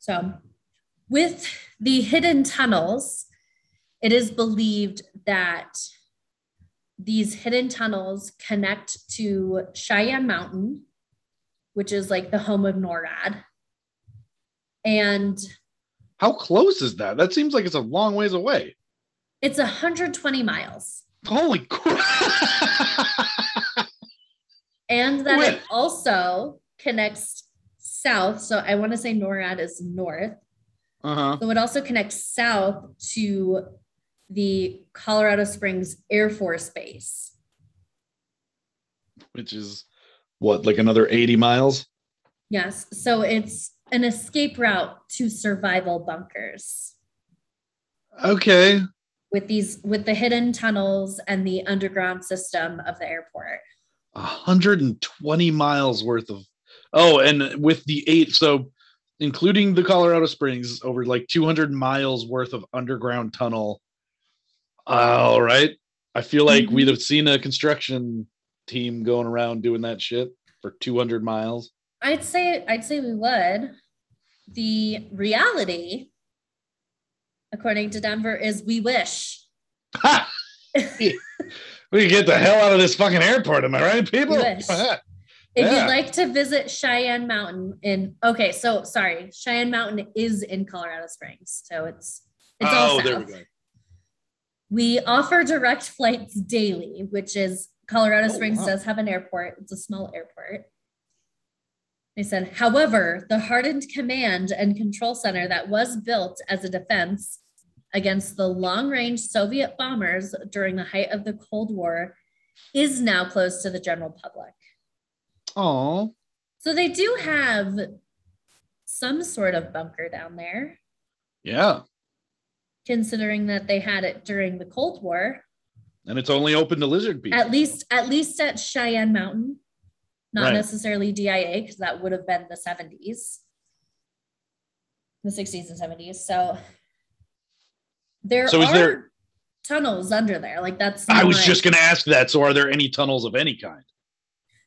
So, with the hidden tunnels, it is believed that these hidden tunnels connect to Cheyenne Mountain, which is like the home of NORAD. And How close is that? That seems like it's a long ways away. it's 120 miles. Holy crap! And that Wait. it also connects south. So I want to say NORAD is north. uh huh. So it also connects south to the Colorado Springs Air Force Base. Which is what, like another 80 miles? Yes. So it's an escape route to survival bunkers Okay. With these with the hidden tunnels and the underground system of the airport. 120 miles worth of. Oh, and with the eight, so including the Colorado Springs, over like 200 miles worth of underground tunnel. All right. I feel like Mhm. we'd have seen a construction team going around doing that shit for 200 miles. I'd say I'd say we would. The reality, according to Denver, is we wish. We can get the hell out of this fucking airport. Am I right, people? If Yeah. you'd like to visit Cheyenne Mountain in okay, so sorry, Cheyenne Mountain is in Colorado Springs, so it's it's all oh, there south. we go. We offer direct flights daily, which is Colorado Oh, Springs wow. does have an airport. It's a small airport. They said, however, the hardened command and control center that was built as a defense against the long range Soviet bombers during the height of the Cold War is now closed to the general public. Oh, So they do have some sort of bunker down there, yeah. considering that they had it during the Cold War. And it's only open to lizard people. at least at least at Cheyenne Mountain, not Right. necessarily DIA because that would have been the 70s, the 60s and 70s. So there So is are there- tunnels under there. Like that's I was just going to ask that. So, are there any tunnels of any kind?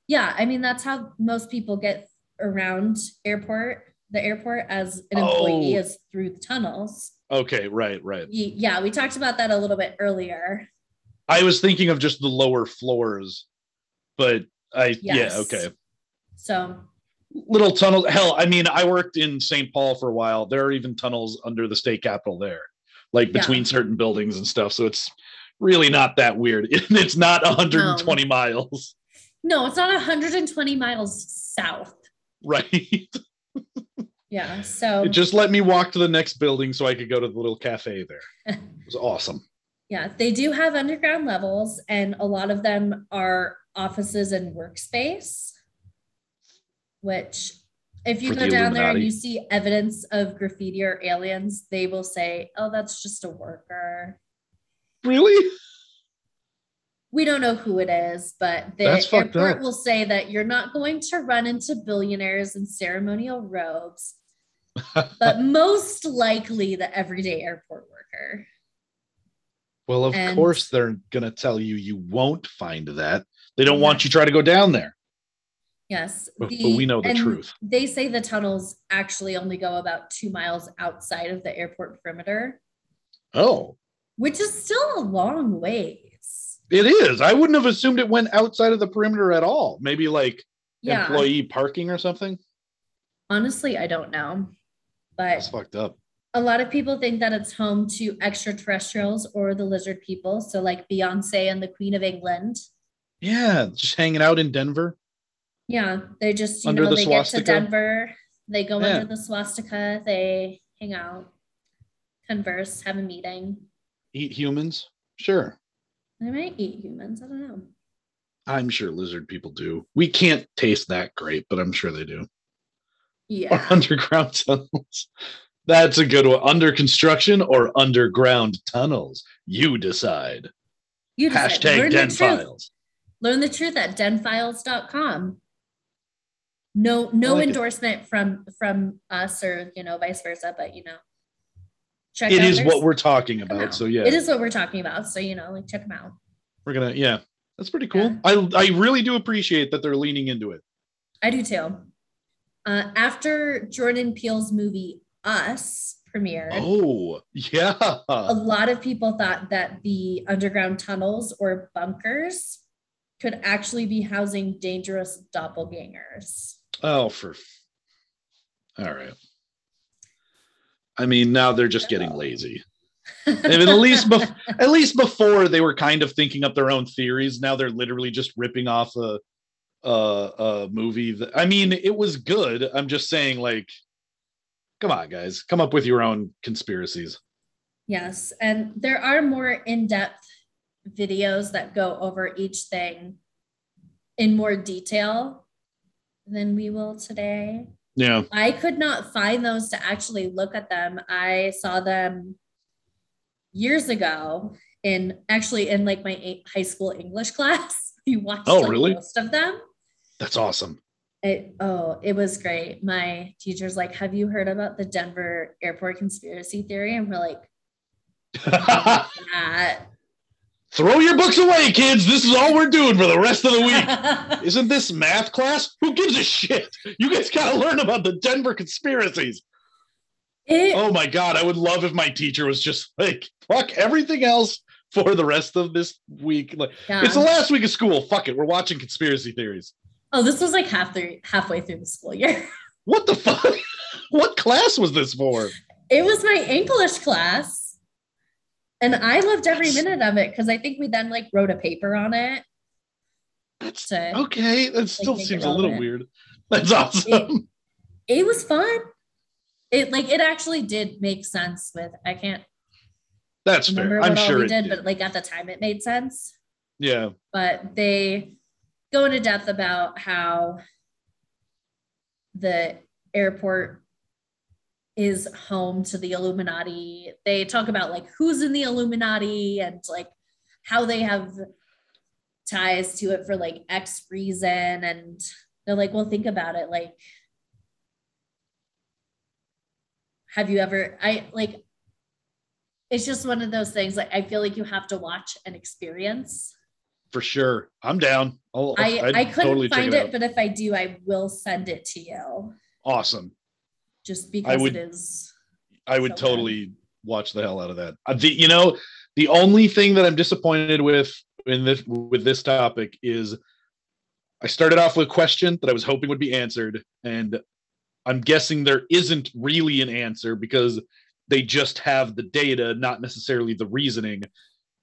yeah. I mean that's how most people get around airport the airport as an employee Oh. is through the tunnels. Okay, right, right. Yeah, we talked about that a little bit earlier. I was thinking of just the lower floors, but I, Yes. yeah, okay. So Little tunnels. Hell, I mean, I worked in St. Paul for a while. There are even tunnels under the state capitol there, like Yeah. between certain buildings and stuff. So, it's really not that weird. it's not 120 miles, no, it's not 120 miles south. right? Yeah. So It just let me walk to the next building so I could go to the little cafe there. It was awesome. Yeah, they do have underground levels, and a lot of them are offices and workspace. Which, if you For go the down there and Illuminati. you see evidence of graffiti or aliens, they will say, "Oh, that's just a worker." Really? We don't know who it is, but the That's fucked airport up. will say that you're not going to run into billionaires in ceremonial robes, but most likely the everyday airport worker. Well, of And- course they're gonna tell you you won't find that. They don't want you to try to go down there. Yes. But- but we know the truth. They say the tunnels actually only go about two miles outside of the airport perimeter, Oh, which is still a long ways. it is. I wouldn't have assumed it went outside of the perimeter at all. Maybe like Yeah. employee parking or something. Honestly, I don't know. That's But fucked up. A lot of people think that it's home to extraterrestrials or the lizard people. So, like Beyonce and the Queen of England. Yeah, just hanging out in Denver. Yeah. They just, you Under know, the they swastika? get to Denver, they go Yeah. under the swastika, they hang out, converse, have a meeting. Eat humans. Sure. They might eat humans. I don't know. I'm sure lizard people do. We can't taste that great, but I'm sure they do. Or Yeah. underground tunnels. That's a good one. Under construction or underground tunnels? You decide. You decide. Hashtag Learn Den the truth. Files. Learn the truth at denfiles.com. No, no like it. endorsement from from us or you know vice versa, but you know, check It out is what we're talking about. So yeah, it is what we're talking about. So you know, like check them out. we're gonna yeah. That's pretty cool. Yeah. I I really do appreciate that they're leaning into it. I do too. Uh, after Jordan Peele's movie Us premiered, Oh yeah. a lot of people thought that the underground tunnels or bunkers could actually be housing dangerous doppelgangers. Oh for. All right. I mean, now they're just getting lazy. At least bef- at least before they were kind of thinking up their own theories. Now they're literally just ripping off a a, a movie. That, I mean, it was good. I'm just saying, like, come on, guys, come up with your own conspiracies. Yes, and there are more in-depth videos that go over each thing in more detail than we will today. Yeah. I could not find those to actually look at them. I saw them years ago in actually in like my high school English class. We watched Oh, like, really? most of them. That's awesome. It, oh, it was great. My teacher's like, Have you heard about the Denver airport conspiracy theory? And we're like. Throw your books away, kids. This is all we're doing for the rest of the week. Isn't this math class? Who gives a shit? You guys gotta learn about the Denver conspiracies. It, Oh my god, I would love if my teacher was just like, fuck everything else for the rest of this week. Like yeah. it's the last week of school. Fuck it. We're watching conspiracy theories. Oh, this was like half through, halfway through the school year. What the fuck? what class was this for? It was my English class. And I loved every minute of it because I think we then like wrote a paper on it. That's To, okay. That still seems a little weird. That's awesome. It was fun. It like it actually did make sense with I can't That's remember fair. what I'm all sure we it did, did. but like at the time it made sense. yeah. But they go into depth about how the airport is home to the Illuminati. They talk about like who's in the Illuminati and like how they have ties to it for like X reason. And they're like, well, think about it. Like, have you ever, I like, it's just one of those things. Like, I feel like you have to watch and experience. For sure. I'm down. I'll, I, I'd I couldn't totally find it it, but if I do, I will send it to you Awesome. just because would- it is. I would So good. totally watch the hell out of that. Uh, the, you know, the only thing that I'm disappointed with in this with this topic is I started off with a question that I was hoping would be answered, and I'm guessing there isn't really an answer because they just have the data, not necessarily the reasoning.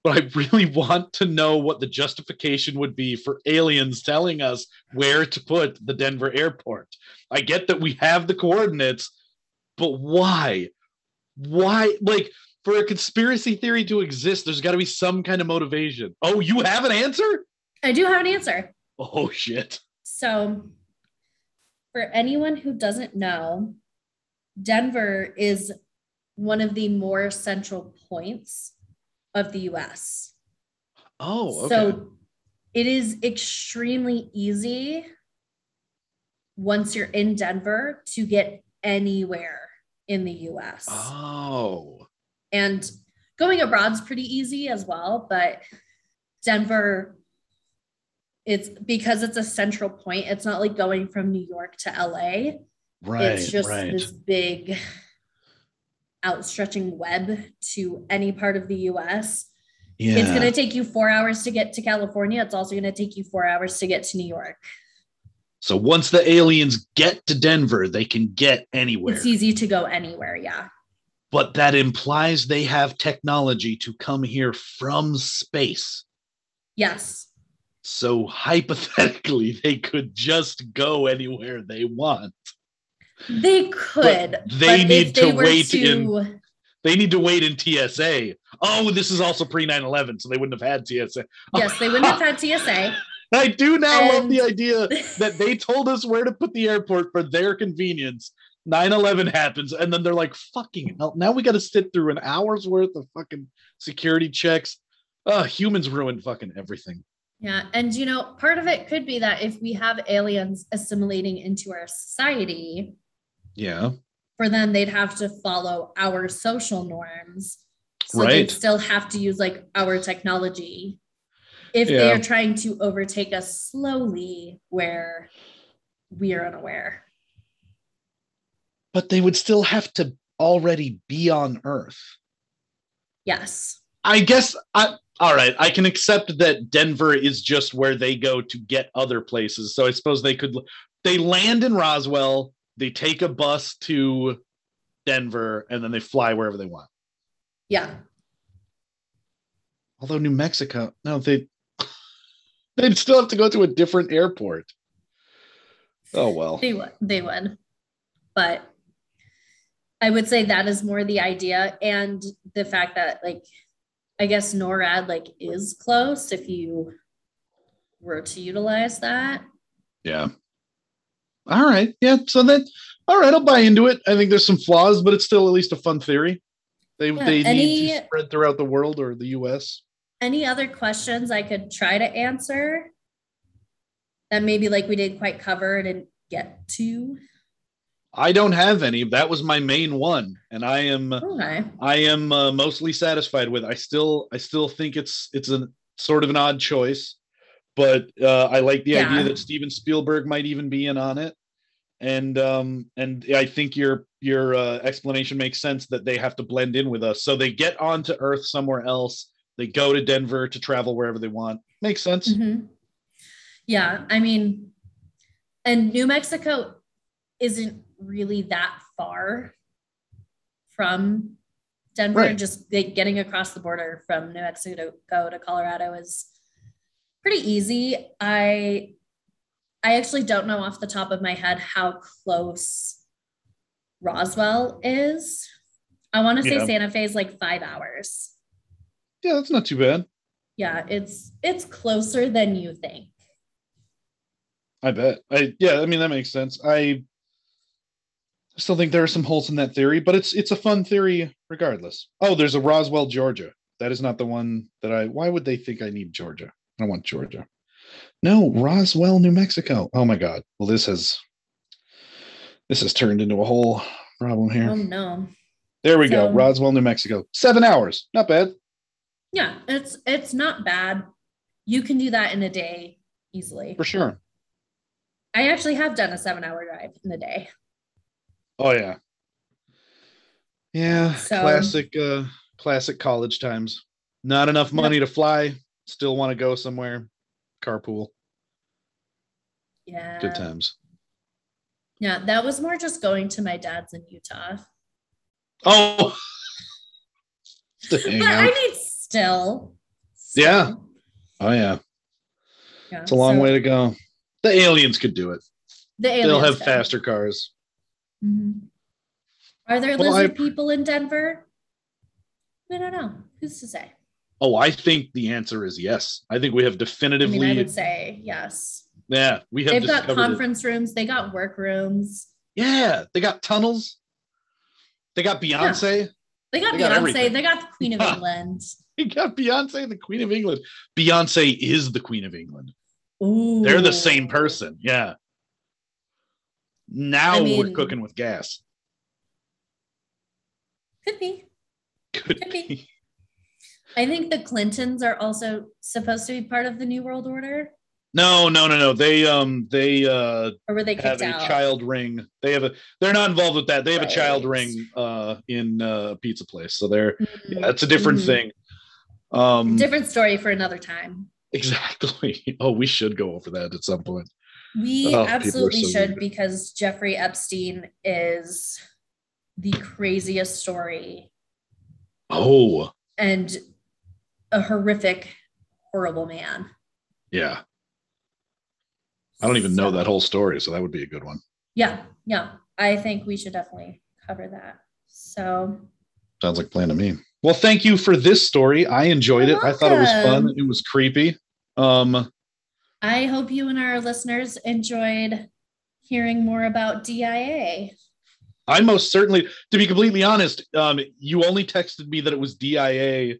But I really want to know what the justification would be for aliens telling us where to put the Denver airport. I get that we have the coordinates, but why? Why? Like, for a conspiracy theory to exist, there's got to be some kind of motivation. Oh, you have an answer? I do have an answer. Oh, shit. So, for anyone who doesn't know, Denver is one of the more central points of the US. Oh, okay. So, it is extremely easy once you're in Denver to get anywhere in the US. oh, And going abroad's pretty easy as well, but Denver, it's because it's a central point. It's not like going from New York to LA. right, it's just right. this big outstretching web to any part of the US. yeah. It's going to take you four hours to get to California. It's also going to take you four hours to get to New York. so once the aliens get to Denver, they can get anywhere. It's easy to go anywhere. Yeah. but that implies they have technology to come here from space. Yes. So hypothetically, they could just go anywhere they want. They could. they but need they to were wait in- They need to wait in TSA. Oh, this is also pre 9 11, so they wouldn't have had TSA. Yes, they wouldn't have had TSA. I do now love the idea that they told us where to put the airport for their convenience. 9 11 happens, and then they're like, fucking hell, now we got to sit through an hour's worth of fucking security checks. Uh, humans ruined fucking everything. Yeah. And, you know, part of it could be that if we have aliens assimilating into our society, Yeah. for them, they'd have to follow our social norms. So Right. they'd still have to use like our technology if Yeah. they're trying to overtake us slowly where we are unaware. But they would still have to already be on Earth. Yes. I guess I all right, I can accept that Denver is just where they go to get other places. So I suppose they could they land in Roswell, they take a bus to Denver, and then they fly wherever they want. Yeah. Although New Mexico, no, they they'd still have to go to a different airport. Oh well. They would. They would. But I would say that is more the idea and the fact that like I guess NORAD like is close if you were to utilize that. Yeah. All right. Yeah. So then, all right, I'll buy into it. I think there's some flaws, but it's still at least a fun theory. They Yeah, they need to spread throughout the world or the U.S. Any other questions I could try to answer that maybe like we didn't quite cover and get to? I don't have any. That was my main one, and I am Okay. I am uh, mostly satisfied with. I still I still think it's it's a sort of an odd choice, but uh, I like the Yeah. idea that Steven Spielberg might even be in on it, and um and I think your your uh, explanation makes sense that they have to blend in with us. So they get onto Earth somewhere else. They go to Denver to travel wherever they want. Makes sense. Mhm. Yeah, I mean, and New Mexico isn't really that far from Denver. Right. Just like, getting across the border from New Mexico to, to Colorado is pretty easy. I I actually don't know off the top of my head how close Roswell is. I want to say Yeah. Santa Fe is like five hours. Yeah, that's not too bad. Yeah, it's it's closer than you think. I bet. I yeah, I mean that makes sense. I still think there are some holes in that theory, but it's it's a fun theory regardless. Oh, there's a Roswell, Georgia. That is not the one that I why would they think I need Georgia? I want Georgia. No, Roswell, New Mexico. Oh my god. Well, this has this has turned into a whole problem here. Oh no. there we go. Roswell, New Mexico. Seven hours. Not bad. Yeah, it's it's not bad. You can do that in a day easily. For sure. I actually have done a seven hour drive in a day. Oh yeah. Yeah, So- classic uh classic college times. Not enough money to fly, still want to go somewhere. Carpool. Yeah. Good times. Yeah, that was more just going to my dad's in Utah. Oh. But I mean still. Yeah. Oh yeah. Yeah, It's a long so way to go. The aliens could do it. The aliens They'll have done. faster cars. Mhm. Are there Well, lizard I- people in Denver? I don't know. Who's to say? Oh, I think the answer is yes. I think we have I definitively mean, I would say yes. yeah, we have They've got discovered it. conference rooms, they got work rooms, Yeah, they got tunnels. They got Beyonce. they got They Beyonce, everything. they got the Queen of England. They got Beyonce, the Queen of England. Beyonce is the Queen of England. Ooh. They're the same person. Yeah. Now I we're cooking with gas. Could be. Could Could be. be. I think the Clintons are also supposed to be part of the New World Order, No, no, no, no. They um they uh or were they have kicked a out? child ring. They have a they're not involved with that. They have a child ring uh in uh pizza place. So they're Mhm. yeah, that's a different Mhm. thing. Um Different story for another time. exactly. Oh, we should go over that at some point. We Oh, absolutely so should weird. because Jeffrey Epstein is the craziest story Oh, and a horrific, horrible man. yeah. I don't even know that whole story, so that would be a good one. Yeah, yeah. I think we should definitely cover that. So Sounds like a plan to me. Well, thank you for this story. I enjoyed You're it. I thought it was fun. It was creepy. Um, I hope you and our listeners enjoyed hearing more about DIA. I most certainly, to be completely honest, um, you only texted me that it was DIA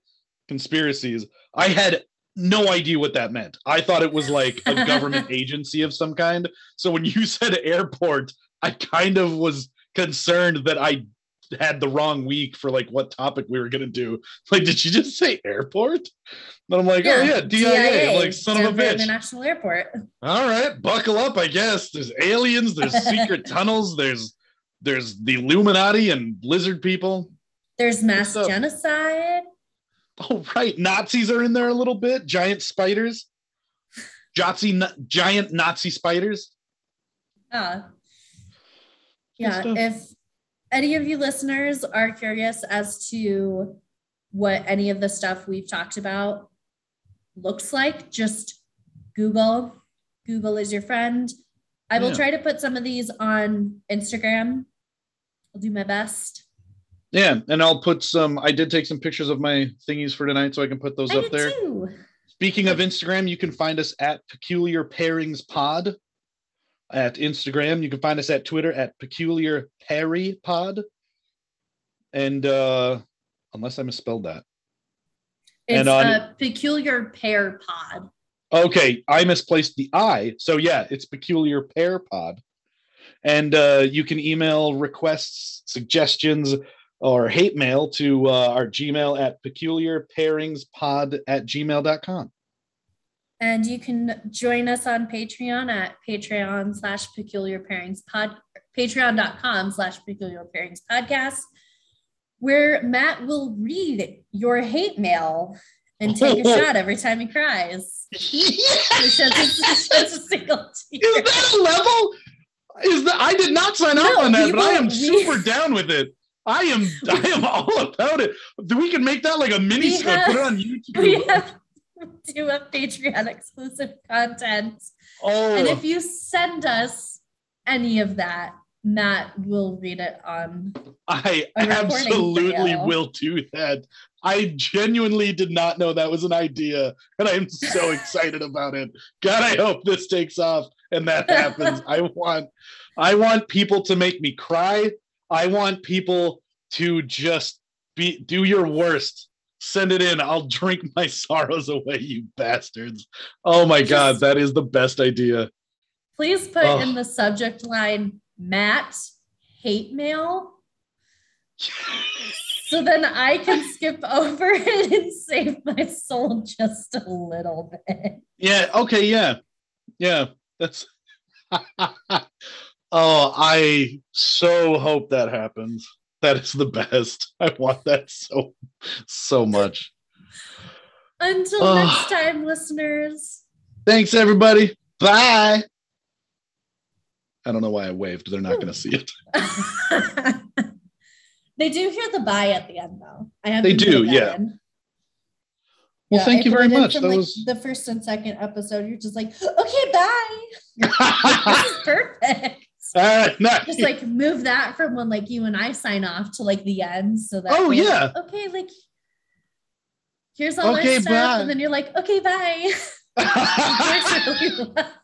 conspiracies. I had no idea what that meant. I thought it was like a government agency of some kind. So when you said airport, I kind of was concerned that I had the wrong week for like what topic we were gonna do. Like, did you just say airport? And I'm like, oh yeah, DIA. I'm like, son of a bitch. International Airport. All right, buckle up, I guess. There's aliens, there's secret tunnels, there's there's the Illuminati and lizard people. There's mass genocide. Oh, right. Nazis are in there a little bit. Giant spiders. Jotzi, giant Nazi spiders. Yeah. Yeah. If any of you listeners are curious as to what any of the stuff we've talked about looks like, just Google. Google is your friend. I will Yeah. try to put some of these on Instagram. I'll do my best. Yeah, and I'll put some. I did take some pictures of my thingies for tonight, so I can put those I up there. too. Speaking of Instagram, you can find us at Peculiar Pairings Pod. At Instagram, you can find us at Twitter at Peculiar Perry Pod. And uh unless I misspelled that. It's And on- a peculiar pair pod. Okay, I misplaced the I. So yeah, it's Peculiar Pair Pod. And uh, you can email requests, suggestions, or hate mail to uh, our Gmail at peculiarpairingspod at gmail.com. And you can join us on Patreon at Patreon slash peculiar pairings pod patreon.com slash peculiar pairings podcast, where Matt will read your hate mail and take a shot every time he cries. He sheds a, he sheds a single tear. Is that a level? Is that I did not sign up No, on that, but I am will- we- super down with it. I am I am all about it. We can make that like a mini We script, put it have- on YouTube. We have do a Patreon exclusive content. oh, And if you send us any of that, Matt will read it on. I absolutely fail. will do that. I genuinely did not know that was an idea, and I'm so excited about it. God, I hope this takes off and that happens. I want, I want people to make me cry. I want people to just be do your worst. Send it in. I'll drink my sorrows away, you bastards. Oh my god, that is the best idea. Please put Oh. in the subject line Matt hate mail. So then I can skip over it and save my soul just a little bit. Yeah. Okay. Yeah. Yeah. That's. Oh, I so hope that happens. That is the best. I want that so, so much. Until Oh. next time, listeners. Thanks, everybody. Bye. I don't know why I waved. They're not going to see it. they do hear the bye at the end, though. I have They do, yeah. in. Well, Yeah, thank I you very much. From, That like, was. the first and second episode. You're just like, okay, bye. This is perfect. Nice. Just like move that from when like you and I sign off to like the end, so that Oh, we're like, yeah. okay, like here's all Okay, our stuff, bye. and then you're like, okay, bye.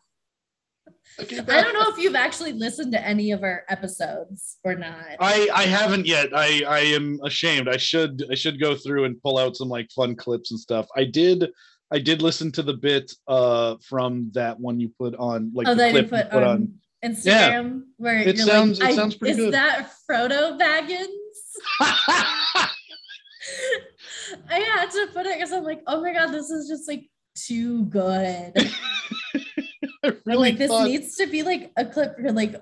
Okay, I don't know if you've actually listened to any of our episodes or not. I I haven't yet. I I am ashamed. I should I should go through and pull out some like fun clips and stuff. I did I did listen to the bit uh from that one you put on like oh, the that you clip put on, Instagram where It you're sounds- like, it sounds pretty is good. that Frodo Baggins? I had to put it because I'm like, oh my god, this is just like too good. I'm really like, this needs to be like a clip for like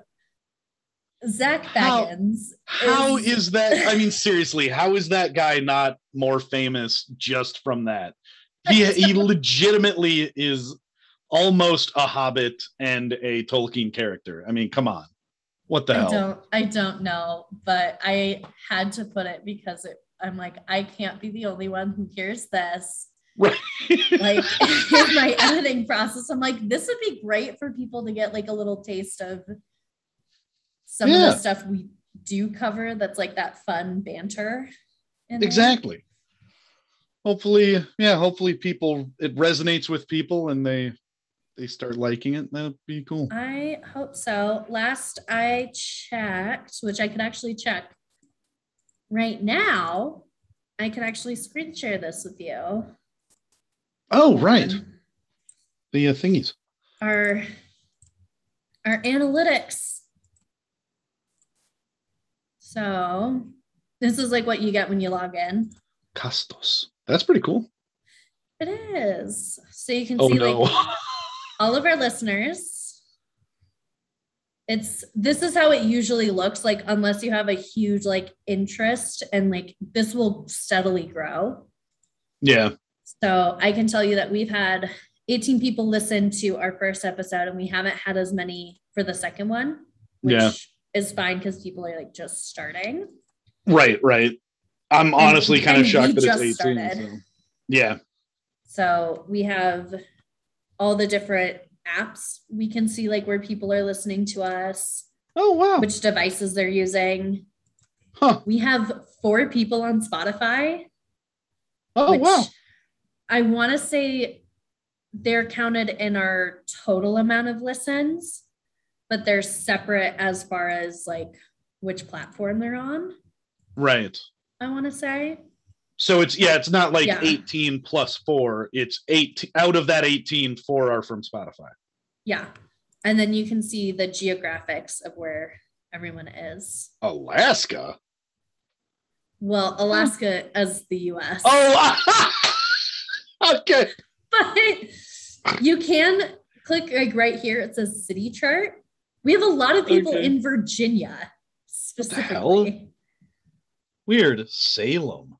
Zach How- Baggins. how is- is that? I mean, seriously, how is that guy not more famous just from that? He he legitimately is almost a Hobbit and a Tolkien character. I mean, come on, what the I hell? don't I don't know, but I had to put it because it, I'm like, I can't be the only one who hears this. Right. Like in my editing process, I'm like, this would be great for people to get like a little taste of some of the stuff we do cover that's like that fun banter. in there. exactly hopefully yeah hopefully people it resonates with people and they they start liking it that'd be cool I hope so. Last I checked, which I could actually check right now, I could actually screen share this with you. oh right Um, the uh, thingies Our our analytics. So this is like what you get when you log in. castos that's pretty cool It is. So you can oh see no like all of our listeners. It's this is how it usually looks like unless you have a huge like interest and like this will steadily grow. yeah So I can tell you that we've had 18 people listen to our first episode and we haven't had as many for the second one, which Yeah. is fine because people are like just starting. right right i'm honestly kind of shocked that it's 18 so. yeah So we have all the different apps. We can see like where people are listening to us, oh wow which devices they're using. huh We have four people on Spotify. oh wow I want to say they're counted in our total amount of listens, but they're separate as far as like which platform they're on. right I want to say. So it's yeah it's not like Yeah. 18 plus four it's eight out of that 18 four are from spotify Yeah. And then you can see the geographics of where everyone is. Alaska. Well, Alaska as the US. Oh, okay. But you can click like right here. It says city chart. We have a lot of people Okay. in Virginia specifically. Weird. Salem.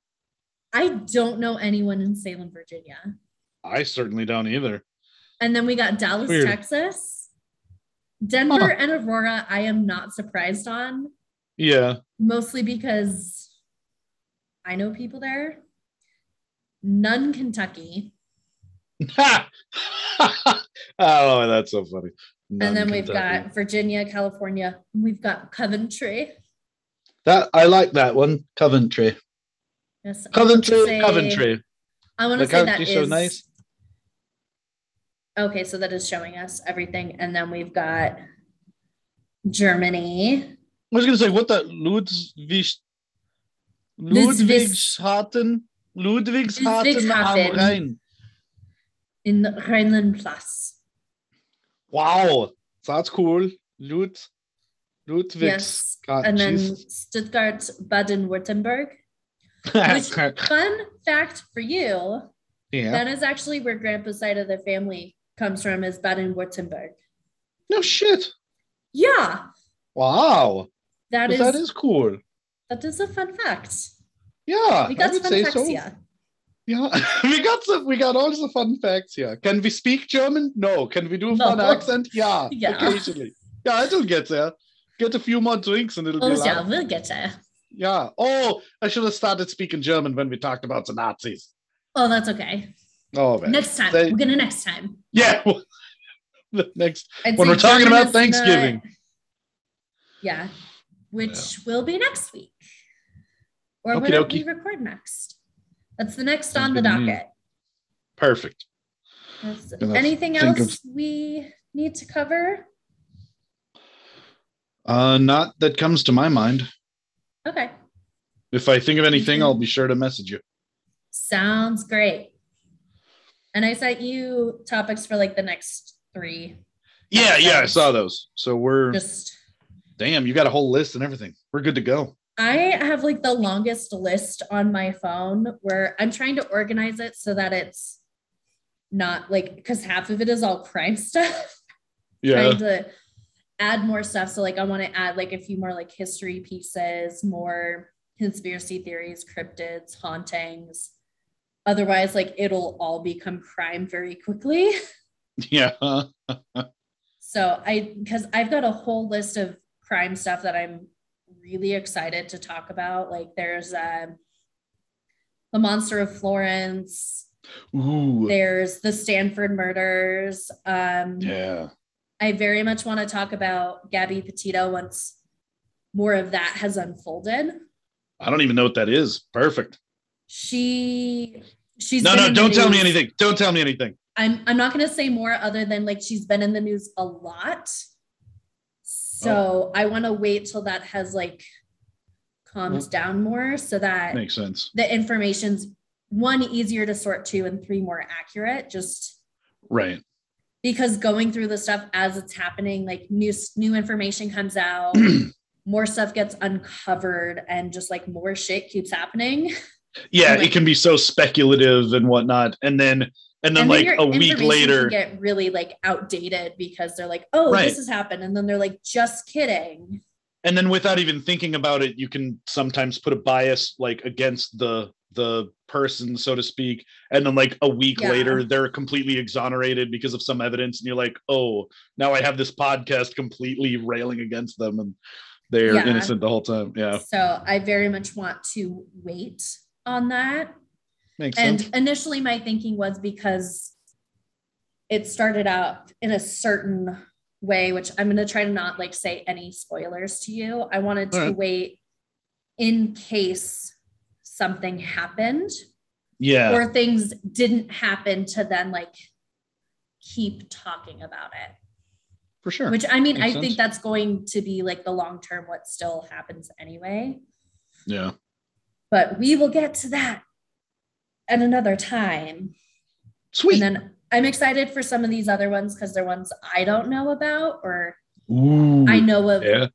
I don't know anyone in Salem, Virginia. I certainly don't either. And then we got Dallas, Weird. Texas. Denver Huh. and Aurora, I am not surprised on, Yeah. mostly because I know people there. None, Kentucky. oh, that's so funny. and then we've Non-Kentucky. got Virginia, California. and We've got Coventry. that. I like that one. Coventry. Yes, I Coventry. say- Coventry. I want to say that country's so is- nice. Okay, so that is showing us everything. And then we've got Germany. I was gonna say what the Ludwig Ludwigs- Ludwigshafen Ludwigshafen am Rhein. in Rheinland-Pfalz. Wow, that's cool. Lud Ludwigs. Yes. And then. Stuttgart, Baden-Württemberg. Which, fun fact for you, yeah. that is actually where grandpa's side of the family comes from is Baden-Württemberg. No shit. Yeah, Wow. that is, that is cool. that is a fun fact. Yeah. We I got would fun facts so. here. Yeah, we got some. We got all the fun facts here. Can we speak German? No. Can we do a No. fun accent? Yeah, Yeah. occasionally. Yeah, it'll get there. Get a few more drinks and it'll Oh, be yeah, we'll get there. Yeah. Oh, I should have started speaking German when we talked about the Nazis. Oh, that's okay. Oh man. Next time. They- We're gonna next time. Yeah. the next. I'd When we're talking German about Thanksgiving. yeah, which will be next week, or whenever dokie. we record next. That's the next Sounds on the good to me. docket. Perfect. Anything else we need to cover? Uh, not that comes to my mind. Okay, If I think of anything. I'll be sure to message you. sounds great. And I sent you topics for like the next three. Yeah, yeah, I saw those. So we're Just damn. You got a whole list and everything. We're good to go. I have like the longest list on my phone where I'm trying to organize it so that it's not like because half of it is all crime stuff. Yeah. Trying to add more stuff. So like I want to add like a few more like history pieces, more conspiracy theories, cryptids, hauntings. Otherwise, like it'll all become crime very quickly. Yeah. So I because I've got a whole list of crime stuff that I'm really excited to talk about. Like there's um the monster of Florence, Ooh. there's the Stanford murders. Um Yeah. I very much want to talk about Gabby Petito once more of that has unfolded. I don't even know what that is. Perfect. She she's no, no, don't tell me anything. Don't tell me anything. I'm I'm not gonna say more other than like she's been in the news a lot. So Oh. I want to wait till that has like calmed Mm. down more so that Makes sense. the information's one easier to sort to and three more accurate just Right. Because going through the stuff as it's happening like new new information comes out more stuff gets uncovered and just like more shit keeps happening Yeah, Like- it can be so speculative and whatnot. And then and then and like a week later. can get really like outdated because they're like oh Right. this has happened and then they're like just kidding and then without even thinking about it, you can sometimes put a bias like against the the person, so to speak. And then like a week Yeah. later, they're completely exonerated because of some evidence, and you're like, oh, now I have this podcast completely railing against them and they're Yeah. innocent the whole time. Yeah. so i very much want to wait on that Makes and sense. initially my thinking was because it started out in a certain way which i'm going to try to not like say any spoilers to you i wanted to Alright. wait in case something happened Yeah. or things didn't happen to then like keep talking about it for sure. which i mean Makes i sense. think that's going to be like the long term what still happens anyway yeah. but we will get to that at another time Sweet. and then I'm excited for some of these other ones because they're ones I don't know about or Ooh, I know of yeah.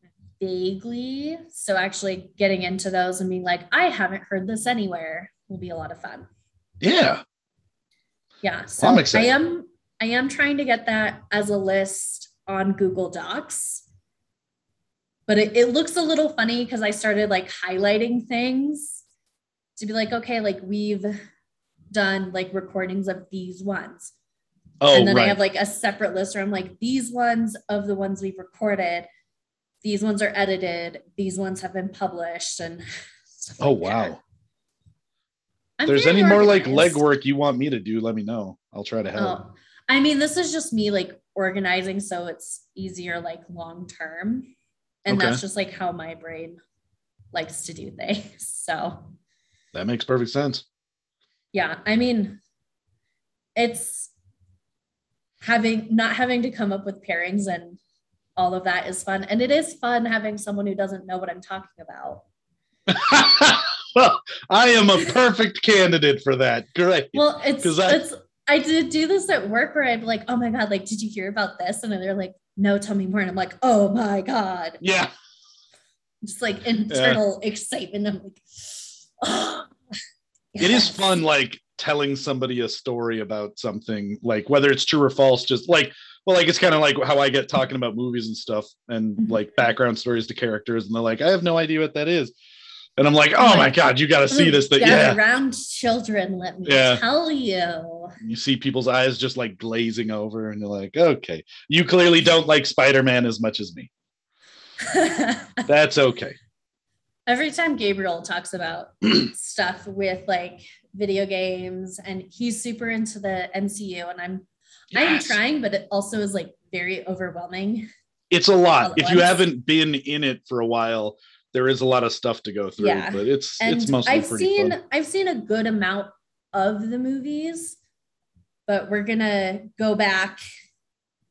Vaguely. So actually getting into those and being like, I haven't heard this anywhere will be a lot of fun. yeah. Yeah. So I'm I am I am trying to get that as a list on Google Docs. But it, it looks a little funny because I started like highlighting things to be like, okay, like we've done like recordings of these ones. Oh, and then right. I have like a separate list where I'm like, these ones of the ones we've recorded, these ones are edited, these ones have been published, and oh, like wow. If there's any more like legwork you want me to do, let me know. I'll try to help. Oh, I mean, this is just me like organizing so it's easier like long term. And Okay. that's just like how my brain likes to do things. So, That makes perfect sense. yeah, I mean, it's having not having to come up with pairings and all of that is fun. And it is fun having someone who doesn't know what I'm talking about. well, I am a perfect candidate for that. Great. Well, it's 'Cause I- it's I did do this at work where I'd be like, oh my God, like, did you hear about this? And then they're like, no, tell me more. And I'm like, oh my God. Yeah. Just like internal excitement. I'm like, oh, It is yes. fun, like telling somebody a story about something, like whether it's true or false, just like, well, like it's kind of like how I get talking about movies and stuff and Mhm. like background stories to characters. And they're like, I have no idea what that is. And I'm like, oh my God, you got to see this. That, yeah. around children, let me Yeah. tell you. You see people's eyes just like glazing over, and you're like, okay, you clearly don't like Spider Man as much as me. That's okay. Every time Gabriel talks about stuff with like video games and he's super into the MCU and I'm I'm trying, but it also is like very overwhelming. It's a lot. If you haven't been in it for a while, there is a lot of stuff to go through. Yeah. But it's And it's mostly I've pretty seen fun. I've seen a good amount of the movies, but we're gonna go back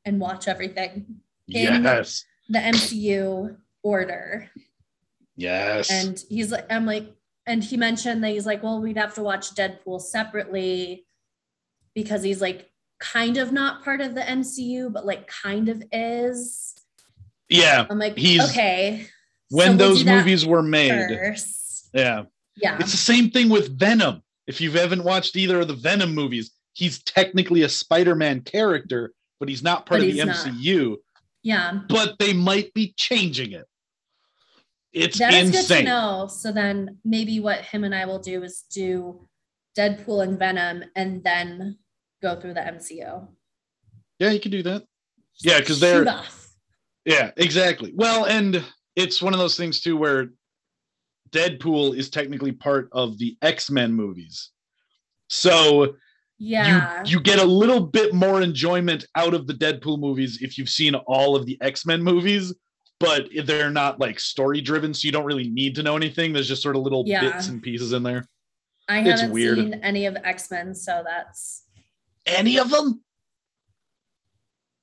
and watch everything in- Yes. the MCU order. Yes. And he's like, I'm like, and he mentioned that he's like, well, we'd have to watch Deadpool separately because he's like kind of not part of the MCU, but like kind of is. yeah. I'm like, He's- okay. When so we'll those movies were made. first. Yeah. Yeah. It's the same thing with Venom. If you haven't watched either of the Venom movies, he's technically a Spider-Man character, but he's not part But of the he's not. MCU. Yeah. But they might be changing it. It's That is good to insane. know. So then maybe what him and I will do is do Deadpool and Venom and then go through the MCU. Yeah, you can do that. Just Yeah, 'cause they're- Yeah, exactly. Well, and it's one of those things too where Deadpool is technically part of the X-Men movies. So Yeah. you you get a little bit more enjoyment out of the Deadpool movies if you've seen all of the X-Men movies, but they're not like story driven, so you don't really need to know anything. There's just sort of little Yeah. bits and pieces in there. I it's haven't weird. seen any of X-Men, so that's Any of them?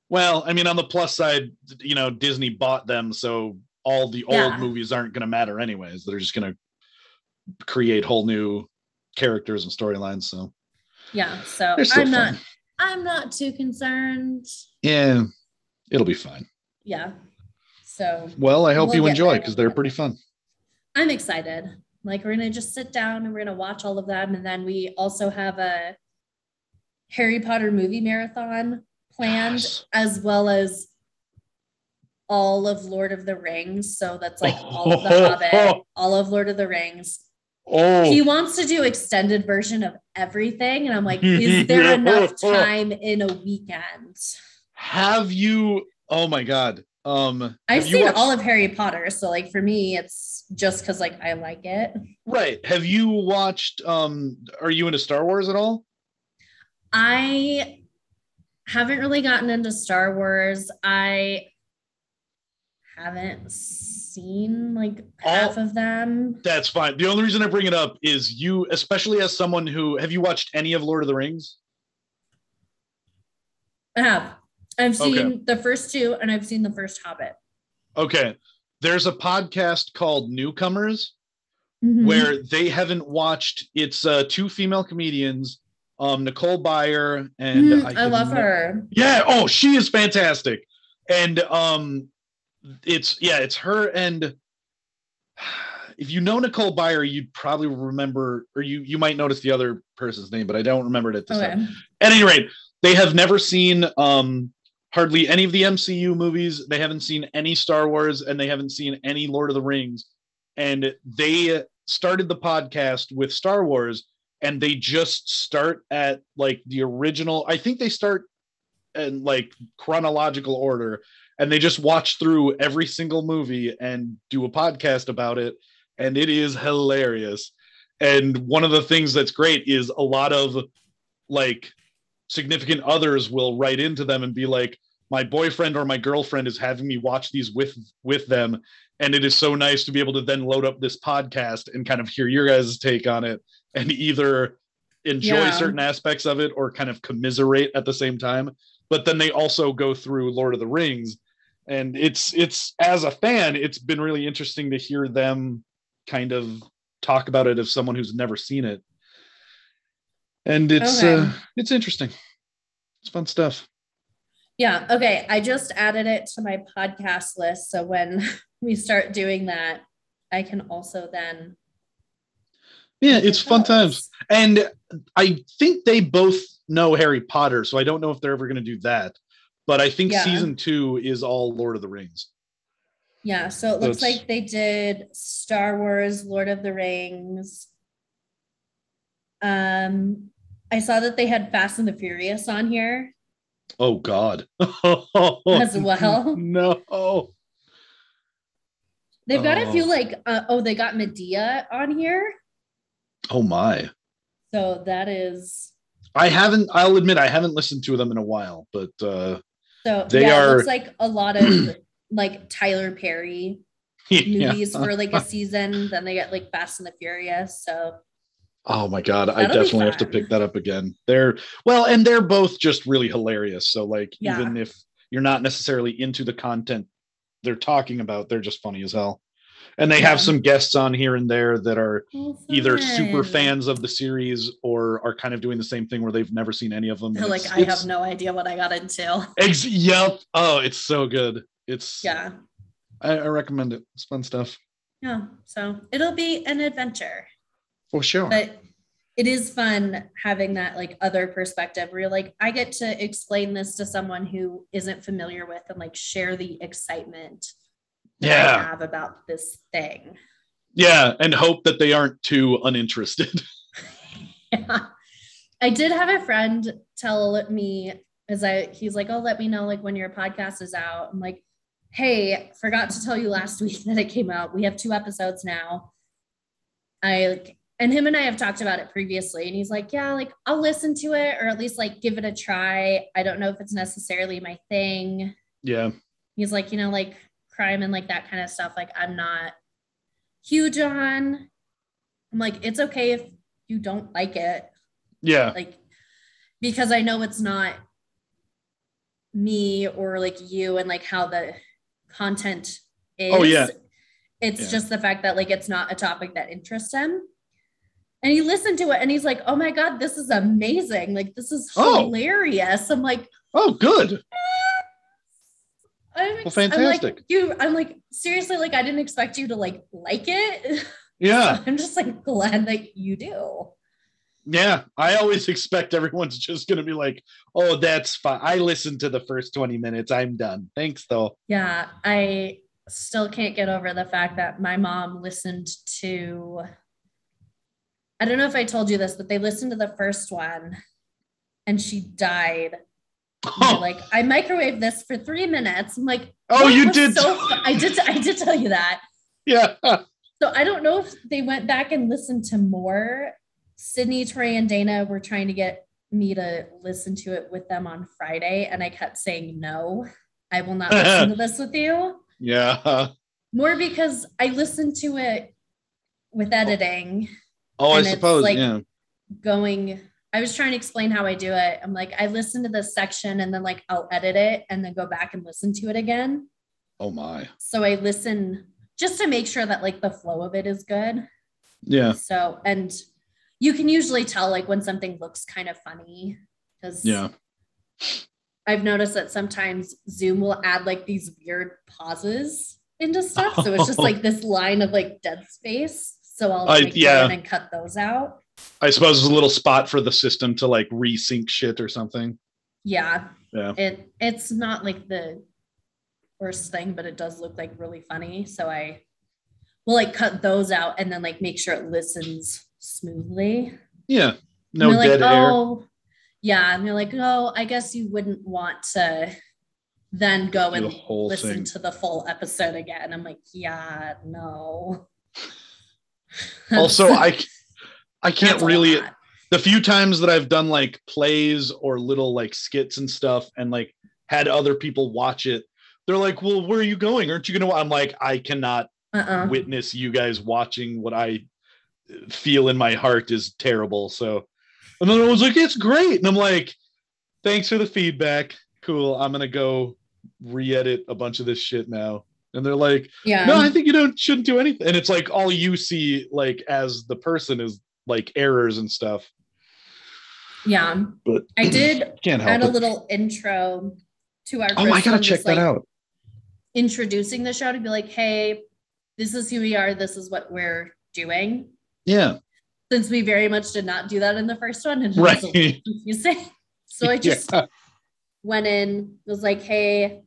Well, I mean, on the plus side, you know, Disney bought them, so all the old movies aren't going to matter anyways. They're just going to create whole new characters and storylines. So yeah. So I'm fun. not I'm not too concerned. Yeah, it'll be fine. Yeah. So Well, I hope We'll you enjoy because they're pretty fun. I'm excited. Like we're gonna just sit down and we're gonna watch all of them, and then we also have a Harry Potter movie marathon planned, Yes. as well as all of Lord of the Rings. So that's like all of the Hobbit, all of Lord of the Rings. Oh, He wants to do extended version of everything, and I'm like, is there enough time in a weekend? have you? Oh my god. Um, I've seen watched- all of Harry Potter, so like for me, it's just because like I like it. Right. Have you watched? Um, are you into Star Wars at all? I haven't really gotten into Star Wars. I haven't seen like half of them. That's fine. The only reason I bring it up is you, especially as someone who have you watched any of Lord of the Rings? I have. I've seen Okay. the first two and I've seen the first Hobbit. Okay. There's a podcast called Newcomers Mhm. where they haven't watched it's uh two female comedians um, Nicole Byer, and Mm, I, can love her. Yeah. Oh, she is fantastic. And um it's yeah, it's her and if you know Nicole Byer, you'd probably remember or you you might notice the other person's name, but I don't remember it at this time. At any rate, they have never seen um hardly any of the MCU movies. They haven't seen any Star Wars and they haven't seen any Lord of the Rings. And they started the podcast with Star Wars and they just start at like the original. I think they start in like chronological order and they just watch through every single movie and do a podcast about it and it is hilarious. And one of the things that's great is a lot of like significant others will write into them and be like my boyfriend or my girlfriend is having me watch these with with them and it is so nice to be able to then load up this podcast and kind of hear your guys' take on it and either enjoy Yeah. certain aspects of it or kind of commiserate at the same time but then they also go through lord of the rings and it's it's as a fan it's been really interesting to hear them kind of talk about it as someone who's never seen it and it's Okay. uh it's interesting it's fun stuff Yeah. Okay. I just added it to my podcast list. So when we start doing that, I can also then. Yeah it's fun times and i think they both know harry potter so i don't know if they're ever going to do that but i think Yeah. season two is all lord of the rings Yeah. So it looks like they did Star Wars, Lord of the Rings. Um, I saw that they had Fast and the Furious on here. oh god As well? no They've got a few Oh. like uh, oh, they got Madea on here. Oh my So that is i haven't i'll admit i haven't listened to them in a while but uh so They yeah, are- looks like a lot of like Tyler Perry yeah. movies for like a season. Then they get like Fast and the Furious. So Oh my god, I That'll be definitely have to pick that up again. They're well, and they're both just really hilarious. So like Yeah. even if you're not necessarily into the content they're talking about, they're just funny as hell. And they have some guests on here and there that are either super fans of the series or are kind of doing the same thing where they've never seen any of them. Like, it's- I it's- have no idea what I got into. Ex- yep. Oh, it's so good. It's Yeah. I, I recommend it. It's fun stuff. Yeah. So it'll be an adventure. For sure. But it is fun having that like other perspective where you're like, I get to explain this to someone who isn't familiar with and like share the excitement Yeah. have about this thing. Yeah. And hope that they aren't too uninterested. Yeah. I did have a friend tell me as I he's like, Oh, let me know like when your podcast is out. I'm like, hey, forgot to tell you last week that it came out. We have two episodes now. I like and him and I have talked about it previously, and he's like, Yeah, like I'll listen to it or at least like give it a try. I don't know if it's necessarily my thing. yeah. He's like, you know, like crime and like that kind of stuff, like I'm not huge on. I'm like, it's okay if you don't like it Yeah. like because I know it's not me or like you and like how the content is. Oh, yeah. It's Yeah. just the fact that like it's not a topic that interests him. And he listened to it and he's like, "Oh my god, this is amazing. Like this is Oh. hilarious." I'm like, Oh, good. I'm, Well, ex- I'm fantastic. like, you I'm like, seriously, like I didn't expect you to like like it. Yeah. I'm just like glad that you do. Yeah, I always expect everyone's just going to be like, "Oh, that's fine. I listened to the first 20 minutes. I'm done. Thanks though." Yeah, I still can't get over the fact that my mom listened to I don't know if I told you this, but they listened to the first one and she died. Oh, Like I microwaved this for three minutes. I'm like, oh you did. So I did. I did tell you that. yeah. So I don't know if they went back and listened to more. Sydney, Tori, and Dana were trying to get me to listen to it with them on Friday, and I kept saying no. I will not listen to this with you. Yeah. More because I listened to it with oh. editing, Oh, I suppose. like- yeah. going. I was trying to explain how I do it. I'm like, I listen to this section and then like I'll edit it and then go back and listen to it again. Oh my. So I listen just to make sure that like the flow of it is good. Yeah. So, and you can usually tell like when something looks kind of funny because Yeah. I've noticed that sometimes Zoom will add like these weird pauses into stuff. So it's just like this line of like dead space. So I'll like, go yeah. in and cut those out. I suppose it's a little spot for the system to like resync shit or something. Yeah. Yeah. It it's not like the worst thing, but it does look like really funny. So I will like cut those out and then like make sure it listens smoothly. Yeah. No dead like, air. oh, yeah. And they're like, oh, I guess you wouldn't want to then go and listen thing. to the full episode again. I'm like, yeah, no. Also, I I can't really the few times that I've done like plays or little like skits and stuff and like had other people watch it, they're like, Well, where are you going? Aren't you gonna I'm like, I cannot Uh-uh. witness you guys watching what I feel in my heart is terrible. So and then I was like, it's great. And I'm like, thanks for the feedback. Cool. I'm gonna go re-edit a bunch of this shit now. And they're like, Yeah. no, I think you don't shouldn't do anything. And it's like all you see, like as the person, is like errors and stuff. yeah. But I did can't help add a little intro to our Oh, I gotta check just, that like, out. Introducing the show to be like, hey, this is who we are, this is what we're doing. Yeah, Since we very much did not do that in the first one, and right. confusing. So I just Yeah. went in, was like, hey,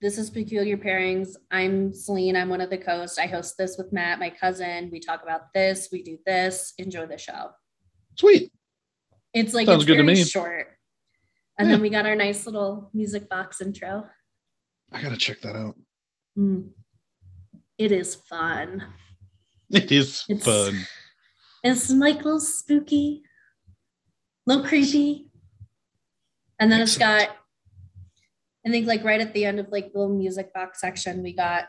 this is Peculiar Pairings. I'm Celine. I'm one of the hosts. I host this with Matt, my cousin. We talk about this. We do this. Enjoy the show. Sweet. It's like Sounds it's good to me. short. And Yeah. then we got our nice little music box intro. I gotta check that out. Mm. It is fun. It is It's- fun. It's little spooky, a little creepy. And then it's got, I think like right at the end of like the little music box section, we got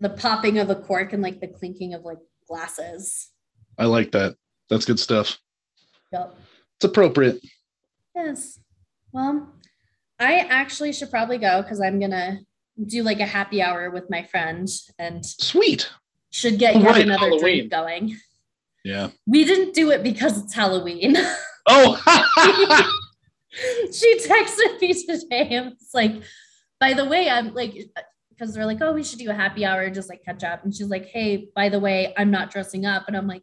the popping of a cork and like the clinking of like glasses. I like that. That's good stuff. Yep. It's appropriate. Yes. Well, I actually should probably go because I'm gonna do like a happy hour with my friend and Sweet. should get yet right, another Halloween. drink going. Yeah. We didn't do it because it's Halloween. Oh, she texted me today and was like, by the way, I'm like, because they're like, oh, we should do a happy hour and just like catch up. And she's like, hey, by the way, I'm not dressing up. And I'm like,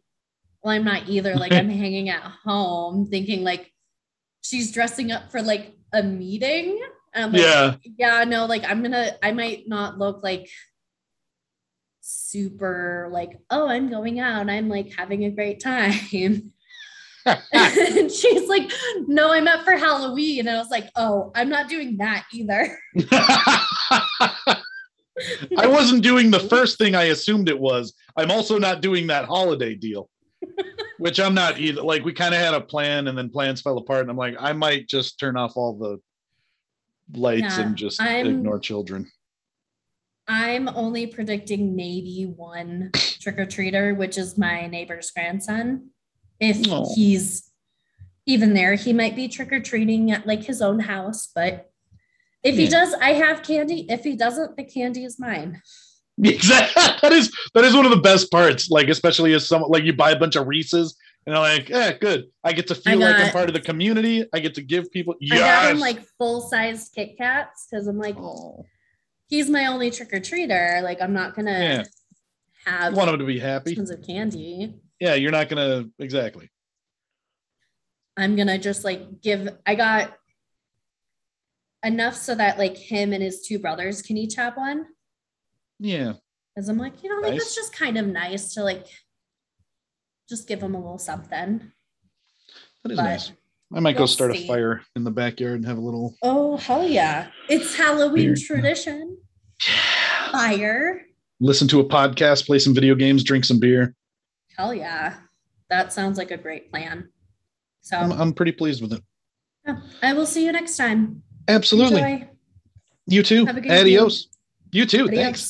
well, I'm not either. Like, I'm hanging at home thinking like she's dressing up for like a meeting. And I'm like, yeah. yeah, no, like I'm gonna, I might not look like super like, oh, I'm going out. I'm like having a great time. And she's like, no, I meant for Halloween. And I was like, oh, I'm not doing that either. I wasn't doing the first thing I assumed it was. I'm also not doing that holiday deal, which I'm not either. Like we kind of had a plan and then plans fell apart. And I'm like, I might just turn off all the lights Yeah, and just I'm- ignore children. I'm only predicting maybe one trick or treater, which is my neighbor's grandson. If Aw. he's even there, he might be trick or treating at like his own house. But if he does, I have candy. If he doesn't, the candy is mine. Exactly. That is that is one of the best parts. Like especially as someone like you buy a bunch of Reese's and I'm like, yeah, good. I get to feel like I'm part of the community. I get to give people. I got him like full sized Kit Kats because I'm like, Oh, he's my only trick or treater. Like, I'm not gonna Yeah. have want them to be happy. tons of candy. Yeah, you're not gonna exactly. I'm gonna just like give. I got enough so that like him and his two brothers can each have one. Yeah. Because I'm like, you know, like Nice. that's just kind of nice to like just give them a little something. That is But nice. I might go we'll start see. a fire in the backyard and have a little Oh hell yeah! It's Halloween Weird. tradition. Fire. listen to a podcast, play some video games, drink some beer. Hell yeah! That sounds like a great plan. So I'm, I'm pretty pleased with it. yeah, I will see you next time. Absolutely. Enjoy. You too. Have a good Adios. You too. Adios. Thanks.